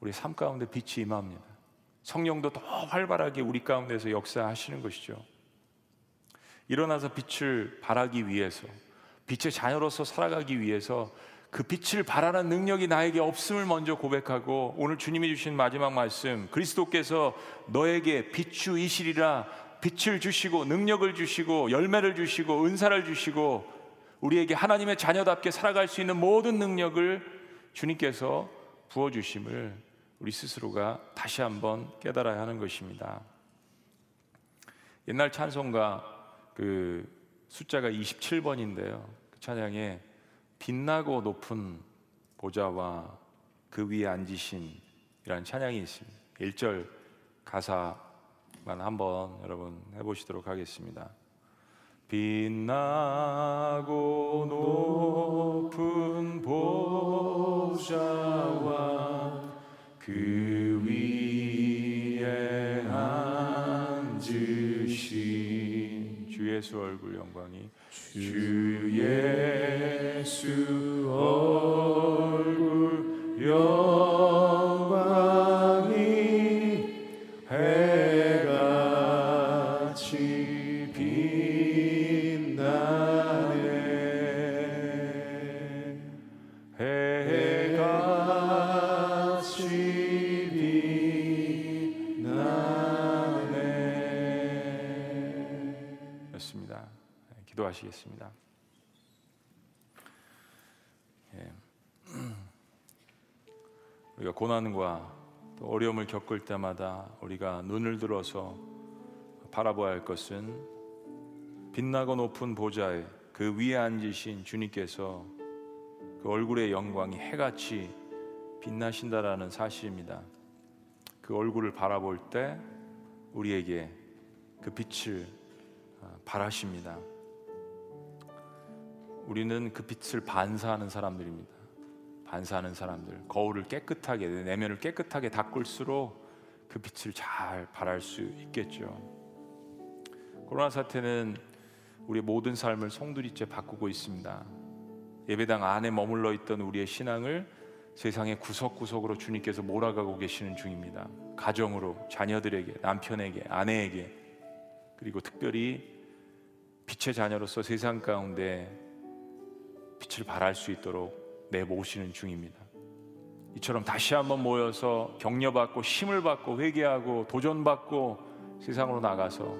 우리 삶 가운데 빛이 임합니다. 성령도 더 활발하게 우리 가운데서 역사하시는 것이죠. 일어나서 빛을 발하기 위해서 빛의 자녀로서 살아가기 위해서 그 빛을 발하는 능력이 나에게 없음을 먼저 고백하고 오늘 주님이 주신 마지막 말씀 그리스도께서 너에게 비추이시리라 빛을 주시고 능력을 주시고 열매를 주시고 은사를 주시고 우리에게 하나님의 자녀답게 살아갈 수 있는 모든 능력을 주님께서 부어 주심을 우리 스스로가 다시 한번 깨달아야 하는 것입니다. 옛날 찬송가 그 숫자가 27번인데요. 그 찬양에 빛나고 높은 보좌와 그 위에 앉으신이라는 찬양이 있습니다. 1절 가사만 한번 여러분 해보시도록 하겠습니다. 빛나고 높은 보좌와 그 위에 앉으신 주 예수 얼굴 영광이 주 예수 얼굴 영광이 고난과 또 어려움을 겪을 때마다 우리가 눈을 들어서 바라봐야 할 것은 빛나고 높은 보좌에 그 위에 앉으신 주님께서 그 얼굴의 영광이 해같이 빛나신다라는 사실입니다. 그 얼굴을 바라볼 때 우리에게 그 빛을 아, 발하십니다. 우리는 그 빛을 반사하는 사람들입니다. 반사하는 사람들, 거울을 깨끗하게 내면을 깨끗하게 닦을수록 그 빛을 잘 발할 수 있겠죠. 코로나 사태는 우리의 모든 삶을 송두리째 바꾸고 있습니다. 예배당 안에 머물러 있던 우리의 신앙을 세상의 구석구석으로 주님께서 몰아가고 계시는 중입니다. 가정으로, 자녀들에게, 남편에게, 아내에게, 그리고 특별히 빛의 자녀로서 세상 가운데 빛을 발할 수 있도록 내모시는 중입니다. 이처럼 다시 한번 모여서 격려받고 힘을 받고 회개하고 도전받고 세상으로 나가서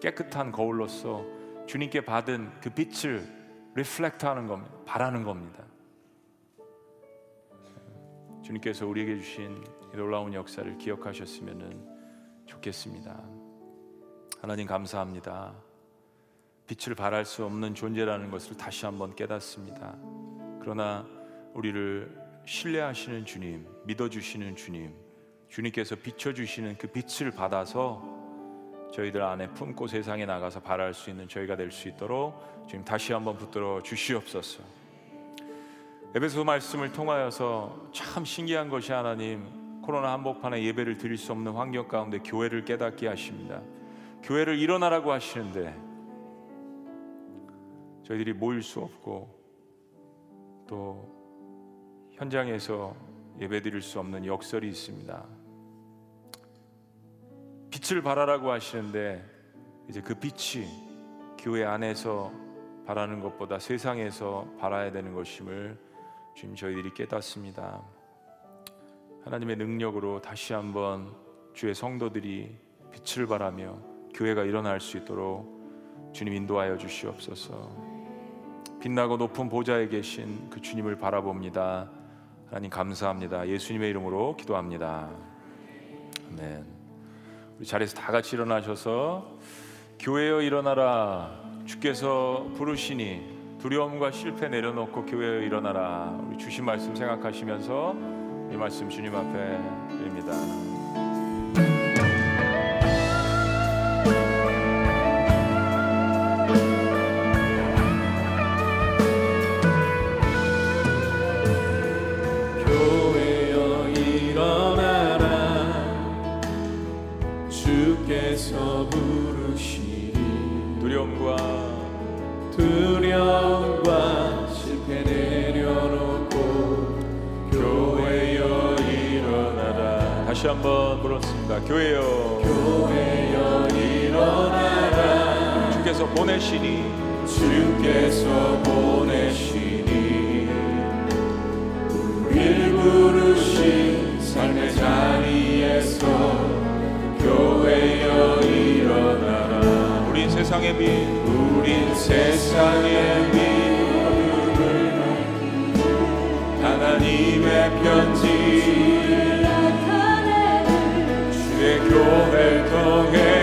깨끗한 거울로서 주님께 받은 그 빛을 reflect 하는 겁니다. 발하는 겁니다. 주님께서 우리에게 주신 놀라운 역사를 기억하셨으면 좋겠습니다. 하나님 감사합니다. 빛을 발할 수 없는 존재라는 것을 다시 한번 깨닫습니다. 그러나 우리를 신뢰하시는 주님, 믿어주시는 주님, 주님께서 비춰주시는 그 빛을 받아서 저희들 안에 품고 세상에 나가서 발할 수 있는 저희가 될 수 있도록 주님 다시 한번 붙들어 주시옵소서. 에베소 말씀을 통하여서 참 신기한 것이 하나님 코로나 한복판에 예배를 드릴 수 없는 환경 가운데 교회를 깨닫게 하십니다. 교회를 일어나라고 하시는데 저희들이 모일 수 없고 또 현장에서 예배드릴 수 없는 역설이 있습니다. 빛을 발하라고 하시는데 이제 그 빛이 교회 안에서 바라는 것보다 세상에서 바라야 되는 것임을 주님 저희들이 깨닫습니다. 하나님의 능력으로 다시 한번 주의 성도들이 빛을 발하며 교회가 일어날 수 있도록 주님 인도하여 주시옵소서. 빛나고 높은 보좌에 계신 그 주님을 바라봅니다. 하나님 감사합니다. 예수님의 이름으로 기도합니다. 아멘. 우리 자리에서 다 같이 일어나셔서 교회여 일어나라 주께서 부르시니 두려움과 실패 내려놓고 교회여 일어나라 우리 주신 말씀 생각하시면서 이 말씀 주님 앞에 드립니다. 교회여 교회여 일어나라. 주께서 보내시니. 주께서 보내시니. 우릴 부르신 삶의 자리에서 교회여 일어나라. 우리 세상의 빛 우린 세상의 빛 하나님의 편지 주의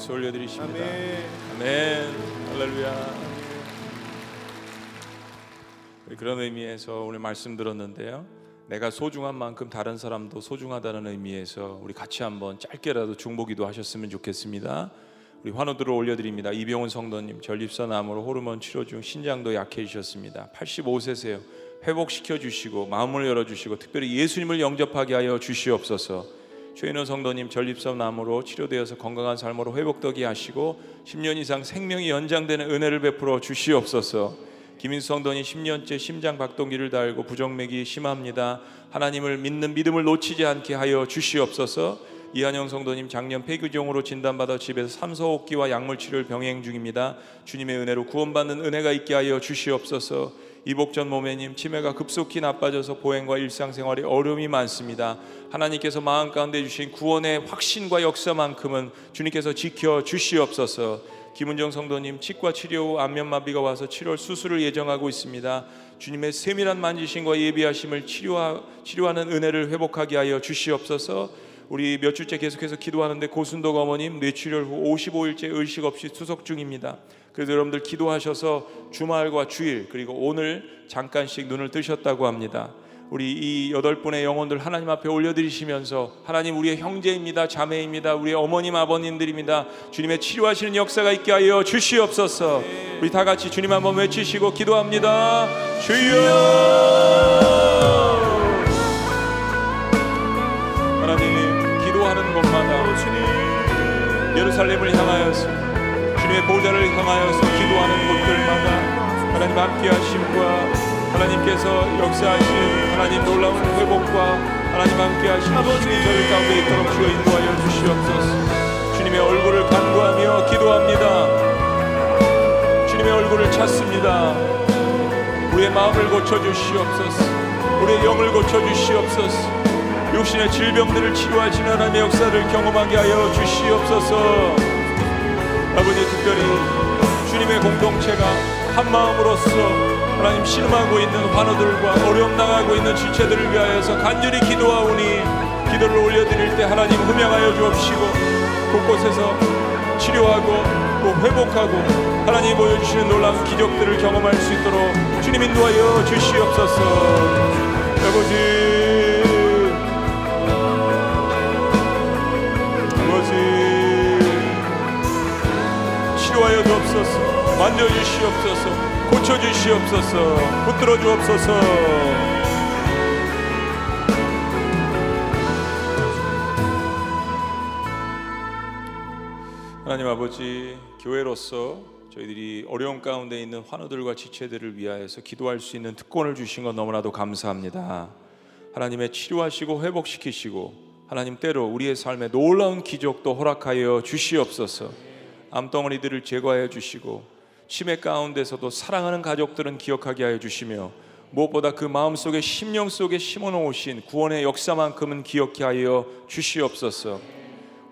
박수 올려드리십니다. 아멘. 아멘. 할렐루야. 그런 의미에서 오늘 말씀 들었는데요. 내가 소중한 만큼 다른 사람도 소중하다는 의미에서 우리 같이 한번 짧게라도 중보기도 하셨으면 좋겠습니다. 우리 환호들을 올려드립니다. 이병훈 성도님 전립선 암으로 호르몬 치료 중 신장도 약해지셨습니다. 85세세요. 회복시켜 주시고 마음을 열어 주시고 특별히 예수님을 영접하게 하여 주시옵소서. 최인호 성도님 전립선 암으로 치료되어서 건강한 삶으로 회복되게 하시고 10년 이상 생명이 연장되는 은혜를 베풀어 주시옵소서. 김인수 성도님 10년째 심장 박동기를 달고 부정맥이 심합니다. 하나님을 믿는 믿음을 놓치지 않게 하여 주시옵소서. 이한영 성도님 작년 폐교종으로 진단받아 집에서 삼소호흡기와 약물 치료를 병행 중입니다. 주님의 은혜로 구원받는 은혜가 있게 하여 주시옵소서. 이복전 모매님 치매가 급속히 나빠져서 보행과 일상생활에 어려움이 많습니다. 하나님께서 마음 가운데 주신 구원의 확신과 역사만큼은 주님께서 지켜 주시옵소서. 김은정 성도님 치과 치료 후 안면마비가 와서 7월 수술을 예정하고 있습니다. 주님의 세밀한 만지심과 예비하심을 치료하, 치료하는 은혜를 회복하게 하여 주시옵소서. 우리 몇 주째 계속해서 기도하는데 고순덕 어머님 뇌출혈 후 55일째 의식 없이 투석 중입니다. 그래서 여러분들 기도하셔서 주말과 주일 그리고 오늘 잠깐씩 눈을 뜨셨다고 합니다. 우리 이 여덟 분의 영혼들 하나님 앞에 올려드리시면서 하나님 우리의 형제입니다, 자매입니다, 우리의 어머님 아버님들입니다. 주님의 치료하시는 역사가 있게 하여 주시옵소서. 우리 다 같이 주님 한번 외치시고 기도합니다. 주여. 예루살렘을 향하여서 주님의 보좌를 향하여서 기도하는 곳들마다 하나님 함께 하심과 하나님께서 역사하신 하나님 놀라운 회복과 하나님 함께 하신 힘이 저희 가운데 있도록 주여 인도하여 주시옵소서. 주님의 얼굴을 간구하며 기도합니다. 주님의 얼굴을 찾습니다. 우리의 마음을 고쳐주시옵소서. 우리의 영을 고쳐주시옵소서 육신의 질병들을 치료하시는 하나님의 역사를 경험하게 하여 주시옵소서. 아버지 특별히 주님의 공동체가 한 마음으로서 하나님 신음하고 있는 환우들과 어려움 당하고 있는 지체들을 위하여서 간절히 기도하오니 기도를 올려드릴 때 하나님 흠양하여 주옵시고 곳곳에서 치료하고 또 회복하고 하나님 보여주시는 놀라운 기적들을 경험할 수 있도록 주님 인도하여 주시옵소서. 아버지 주옵소서. 만져 주시옵소서. 고쳐 주시옵소서. 붙들어 주옵소서. 하나님 아버지 교회로서 저희들이 어려움 가운데 있는 환우들과 지체들을 위하여서 기도할 수 있는 특권을 주신 것 너무나도 감사합니다. 하나님의 치료하시고 회복시키시고 하나님 때로 우리의 삶에 놀라운 기적도 허락하여 주시옵소서. 암덩어리들을 제거하여 주시고 치매 가운데서도 사랑하는 가족들은 기억하게 하여 주시며 무엇보다 그 마음 속에 심령 속에 심어 놓으신 구원의 역사만큼은 기억해 하여 주시옵소서.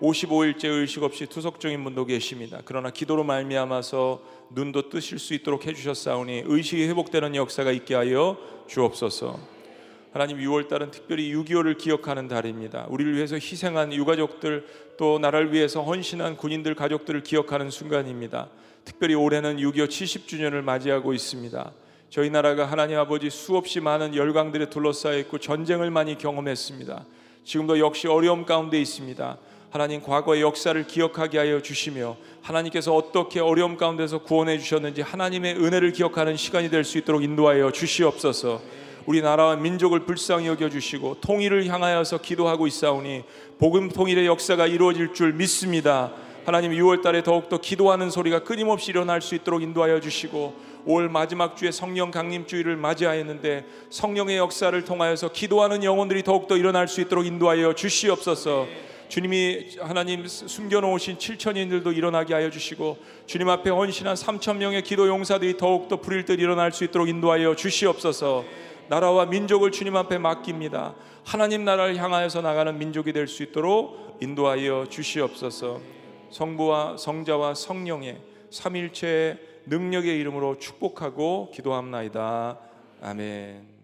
55일째 의식 없이 투석 중인 분도 계십니다. 그러나 기도로 말미암아서 눈도 뜨실 수 있도록 해 주셨사오니 의식이 회복되는 역사가 있게 하여 주옵소서. 하나님 6월 달은 특별히 6.25를 기억하는 달입니다. 우리를 위해서 희생한 유가족들 또 나라를 위해서 헌신한 군인들 가족들을 기억하는 순간입니다. 특별히 올해는 6.25 70주년을 맞이하고 있습니다. 저희 나라가 하나님 아버지 수없이 많은 열강들에 둘러싸여 있고 전쟁을 많이 경험했습니다. 지금도 역시 어려움 가운데 있습니다. 하나님 과거의 역사를 기억하게 하여 주시며 하나님께서 어떻게 어려움 가운데서 구원해 주셨는지 하나님의 은혜를 기억하는 시간이 될 수 있도록 인도하여 주시옵소서. 우리나라와 민족을 불쌍히 여겨 주시고 통일을 향하여서 기도하고 있사오니 복음 통일의 역사가 이루어질 줄 믿습니다. 하나님 6월 달에 더욱더 기도하는 소리가 끊임없이 일어날 수 있도록 인도하여 주시고 5월 마지막 주에 성령 강림 주일을 맞이하였는데 성령의 역사를 통하여서 기도하는 영혼들이 더욱더 일어날 수 있도록 인도하여 주시옵소서. 주님이 하나님 숨겨놓으신 7천인들도 일어나게 하여 주시고 주님 앞에 헌신한 3천 명의 기도 용사들이 더욱더 불일 듯 일어날 수 있도록 인도하여 주시옵소서. 나라와 민족을 주님 앞에 맡깁니다. 하나님 나라를 향하여서 나가는 민족이 될 수 있도록 인도하여 주시옵소서. 성부와 성자와 성령의 삼일체의 능력의 이름으로 축복하고 기도합나이다. 아멘.